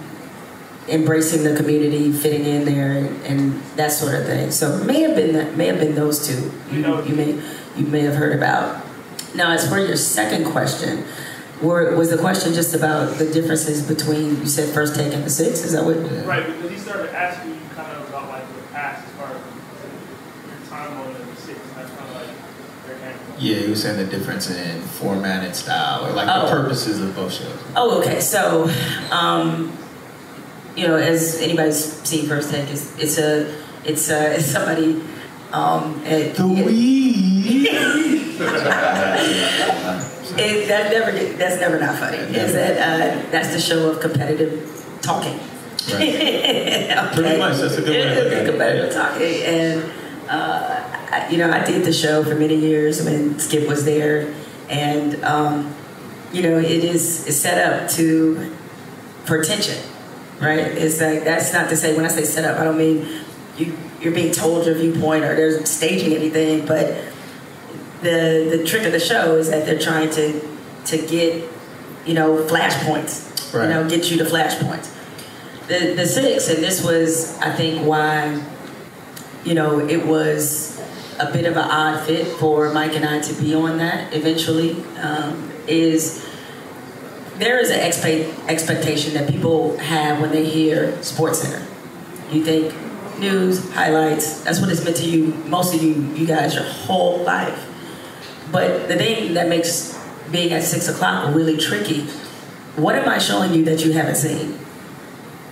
embracing the community, fitting in there, and, and, that sort of thing. So may have been that, may have been those two you, you may you may have heard about. Now, as for your second question, or was the question just about the differences between you said first take and the six? Is that what? Right, because he started asking you kind of about like the past as far as your time on the six. That's kind of like yeah, he was saying the difference in format and style, or like oh. the purposes of both shows. Oh, okay. So, um, you know, as anybody's seen First Take, it's, it's a it's a it's somebody um, at, the we. it, that never that's never not funny. Is that uh, that's the show of competitive talking. Right. okay. Pretty much, that's a good way to look at it. Competitive talking, and uh, I, you know, I did the show for many years when Skip was there, and um, you know, it is it's set up to for attention, right? It's like that's not to say when I say set up, I don't mean you you're being told your viewpoint or they're staging anything, but the the trick of the show is that they're trying to to get you know flashpoints, right. you know, get you to flashpoints. The the six, and this was I think why you know it was a bit of an odd fit for Mike and I to be on that eventually. Um, is there is an expe- expectation that people have when they hear SportsCenter. You think news, highlights, that's what it's meant to you, most of you, you guys, your whole life. But the thing that makes being at six o'clock really tricky, what am I showing you that you haven't seen?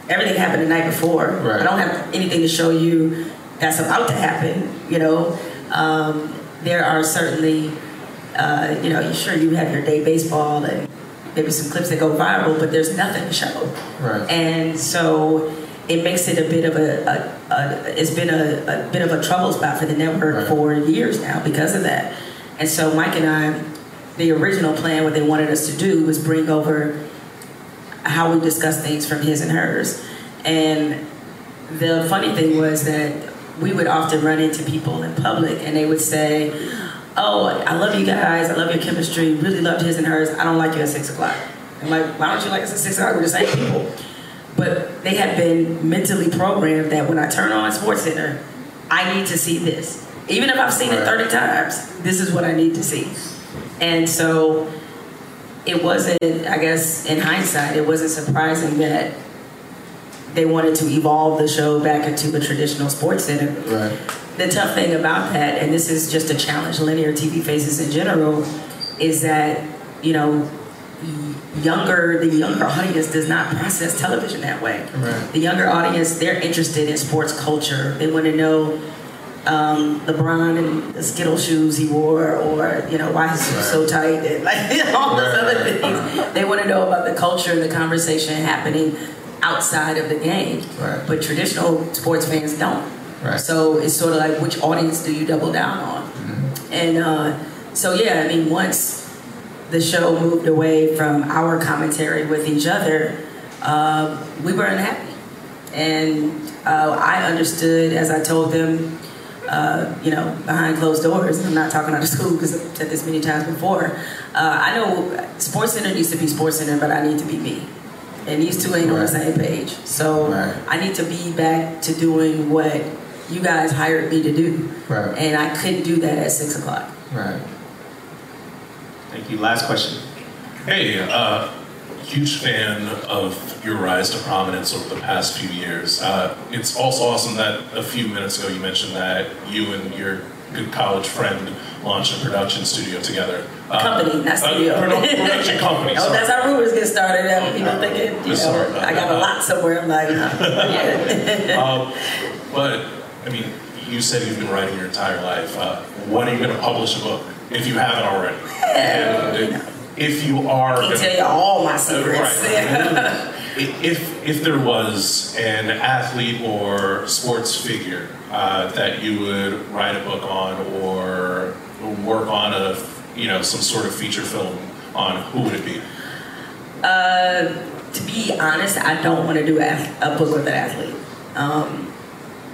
Everything happened the night before. Right. I don't have anything to show you that's about to happen. You know, um, there are certainly, uh, you know, sure you have your day baseball and maybe some clips that go viral, but there's nothing to show. Right. And so it makes it a bit of a, a, a it's been a, a, bit of a trouble spot for the network right. for years now because of that. And so Mike and I, the original plan, what they wanted us to do was bring over how we discuss things from his and hers. And the funny thing was that we would often run into people in public and they would say, Oh, I love you guys, I love your chemistry, really loved his and hers, I don't like you at six o'clock. I'm like, why don't you like us at six o'clock? We're the same people. But they had been mentally programmed that when I turn on SportsCenter, I need to see this. Even if I've seen it 30 times, this is what I need to see. And so it wasn't, I guess, in hindsight, it wasn't surprising that they wanted to evolve the show back into a traditional SportsCenter. Right. The tough thing about that, and this is just a challenge linear TV faces in general, is that, you know, younger the younger audience does not process television that way. Right. The younger audience, they're interested in sports culture. They want to know um, LeBron and the Skittle shoes he wore, or you know why his right. so tight, and like all those right. other things. They want to know about the culture and the conversation happening outside of the game. Right. But traditional sports fans don't. Right. So it's sort of like which audience do you double down on? Mm-hmm. And uh, so yeah, I mean once the show moved away from our commentary with each other, uh, we were unhappy. And uh, I understood, as I told them, uh, you know, behind closed doors. I'm not talking out of school because I've said this many times before. Uh, I know SportsCenter needs to be SportsCenter, but I need to be me. And these two ain't on the same page. So Right. I need to be back to doing what you guys hired me to do. Right. And I couldn't do that at six o'clock. Right. Thank you. Last question. Hey, uh, huge fan of your rise to prominence over the past few years. Uh, it's also awesome that a few minutes ago you mentioned that you and your good college friend launched a production studio together. Uh, Company, not uh, studio. produ- production company. Oh, that's how rumors get started. And people thinking, you know, Sorry I got a lot somewhere. I'm like, yeah. Um, but I mean, you said you've been writing your entire life. Uh, when are you going to publish a book if you haven't already? And if you are, I can gonna- tell you all my secrets. right. if if there was an athlete or sports figure uh, that you would write a book on or work on a you know some sort of feature film on, who would it be? Uh, to be honest, I don't want to do a, a book with an athlete. Um,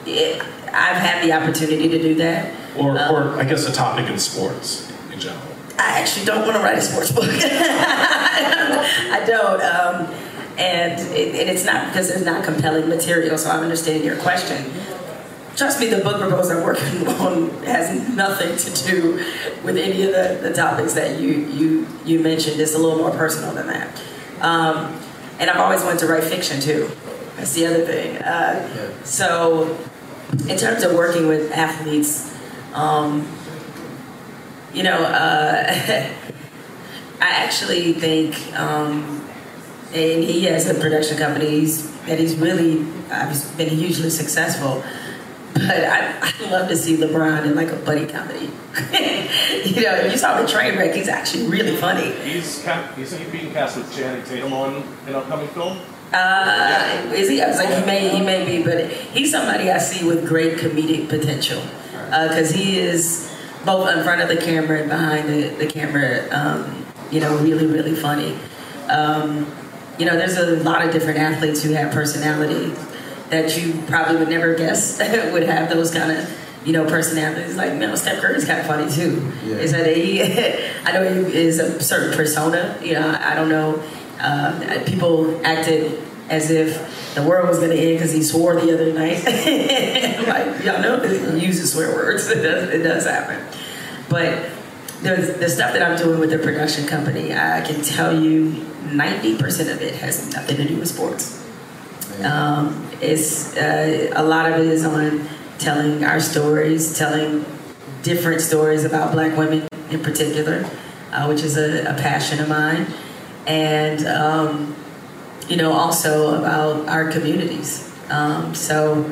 it, I've had the opportunity to do that. Or, Um, or I guess a topic in sports in general. I actually don't want to write a sports book. I don't. Um, and, it, and it's not because there's not compelling material, so I understand your question. Trust me, the book proposal I'm working on has nothing to do with any of the, the topics that you, you, you mentioned. It's a little more personal than that. Um, and I've always wanted to write fiction too. That's the other thing. Uh, So, in terms of working with athletes, um, you know, uh, I actually think, um, and he has a production company he's, that he's really uh, been hugely successful. But I, I'd love to see LeBron in like a buddy comedy. you know, you saw the train wreck, he's actually really funny. He's ca- he's being cast with Channing Tatum on an upcoming film. Uh, is he? I was like, he may, he may be, but he's somebody I see with great comedic potential because he is both in front of the camera and behind the, the camera. Um, you know, really, really funny. Um, you know, there's a lot of different athletes who have personality that you probably would never guess that would have those kind of. You know, personalities like you know, Steph Curry's kind of funny too. Yeah. Is that he? I know he is a certain persona. You know, I don't know. Uh, people acted as if the world was going to end because he swore the other night. like y'all know, he uses swear words. It does, it does happen. But the, the stuff that I'm doing with the production company, I can tell you, 90% of it has nothing to do with sports. Um, it's uh, a lot of it is on telling our stories, telling different stories about Black women in particular, uh, which is a, a passion of mine, and um, you know also about our communities. Um, so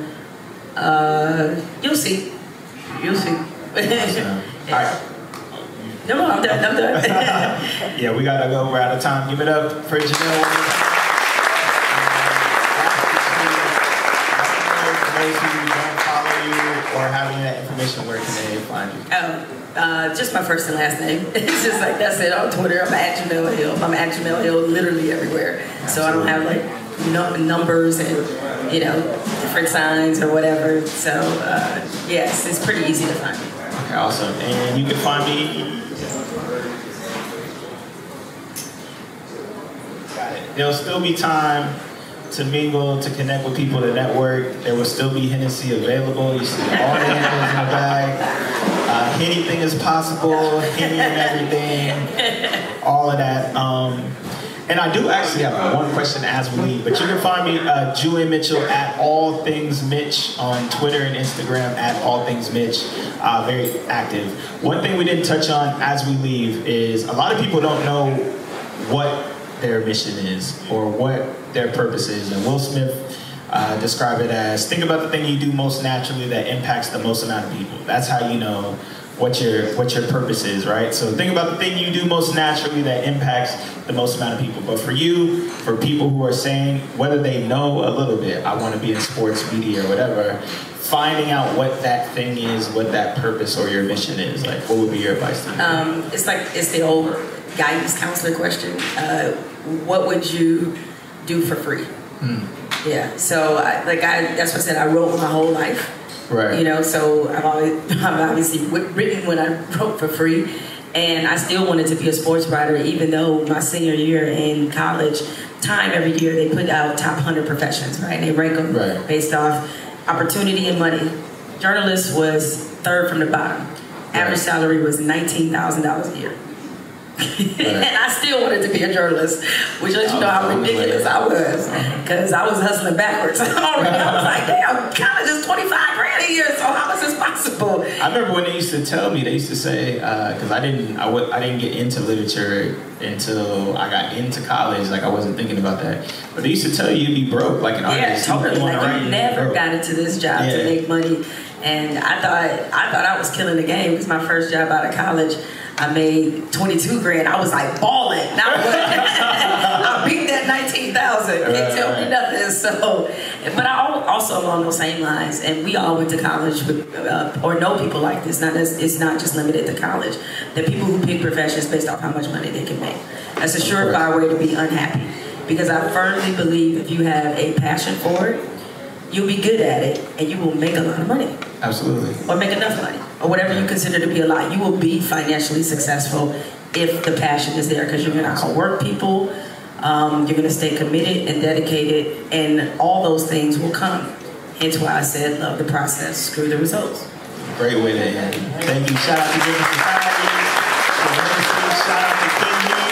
uh, you'll see, you'll see. All right. No, no, I'm done. I'm done. Yeah, we gotta go. We're out of time. Give it up for Jemele. Or have any of that information, where can they find you? Oh, uh, just my first and last name. It's just like that's it on Twitter. I'm at Jemele Hill. I'm at Jemele Hill literally everywhere. So I don't have like no, numbers and you know different signs or whatever. So uh, yes, it's pretty easy to find me. Okay, awesome. And you can find me. Got it. There'll still be time to mingle, to connect with people, to network. There will still be Hennessy available. You see all the handles in the bag. Uh, anything is possible. Henny and everything. All of that. Um, and I do actually have one question as we leave, but you can find me, uh, Julian Mitchell, at All Things Mitch on Twitter and Instagram at All Things Mitch. Uh, very active. One thing we didn't touch on as we leave is a lot of people don't know what their mission is or what their purpose is. And Will Smith uh, described it as think about the thing you do most naturally that impacts the most amount of people. That's how you know what your what your purpose is, right? So think about the thing you do most naturally that impacts the most amount of people. But for you, for people who are saying whether they know a little bit, I want to be in sports media or whatever, finding out what that thing is, what that purpose or your mission is, like what would be your advice to them? Um, it's like it's the old guidance counselor question. Uh, what would you do for free? Hmm. Yeah. So, I, like I, that's what I said. I wrote my whole life. Right. You know, so I've always, I've obviously written when I wrote for free, and I still wanted to be a sports writer, even though my senior year in college, time every year they put out top hundred professions, right? And they rank them Right. based off opportunity and money. Journalist was third from the bottom. Average salary was nineteen thousand dollars a year. And I still wanted to be a journalist, which lets you know how ridiculous I was, oh. because I was hustling backwards. I was like, damn, college is twenty five grand a year, so how is this possible? I remember when they used to tell me, they used to say, uh, because I didn't, I w- I didn't get into literature until I got into college. Like I wasn't thinking about that, but they used to tell you you'd be broke, like an Yeah, artist. totally. You Like you never got into this job to make money, and I thought I thought I was killing the game. It was my first job out of college. I made twenty two grand. I was like balling. Now what? I beat that nineteen thousand. Can't Right, tell me nothing. So, but I also along those same lines, and we all went to college with uh, or know people like this. Not as, it's not just limited to college. The people who pick professions based off how much money they can make. That's a surefire way to be unhappy. Because I firmly believe if you have a passion for it, you'll be good at it and you will make a lot of money Absolutely. or make enough money or whatever you consider to be a lot. You will be financially successful if the passion is there because you're going to outwork people, um, you're going to stay committed and dedicated, and all those things will come. Hence why I said love the process, screw the results. Great way to end. Thank you. Shout out to Different Society. Shout out to Kinley.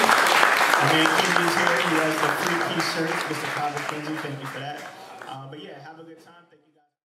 My man Kinley's here. He has the free t-shirts. Mr.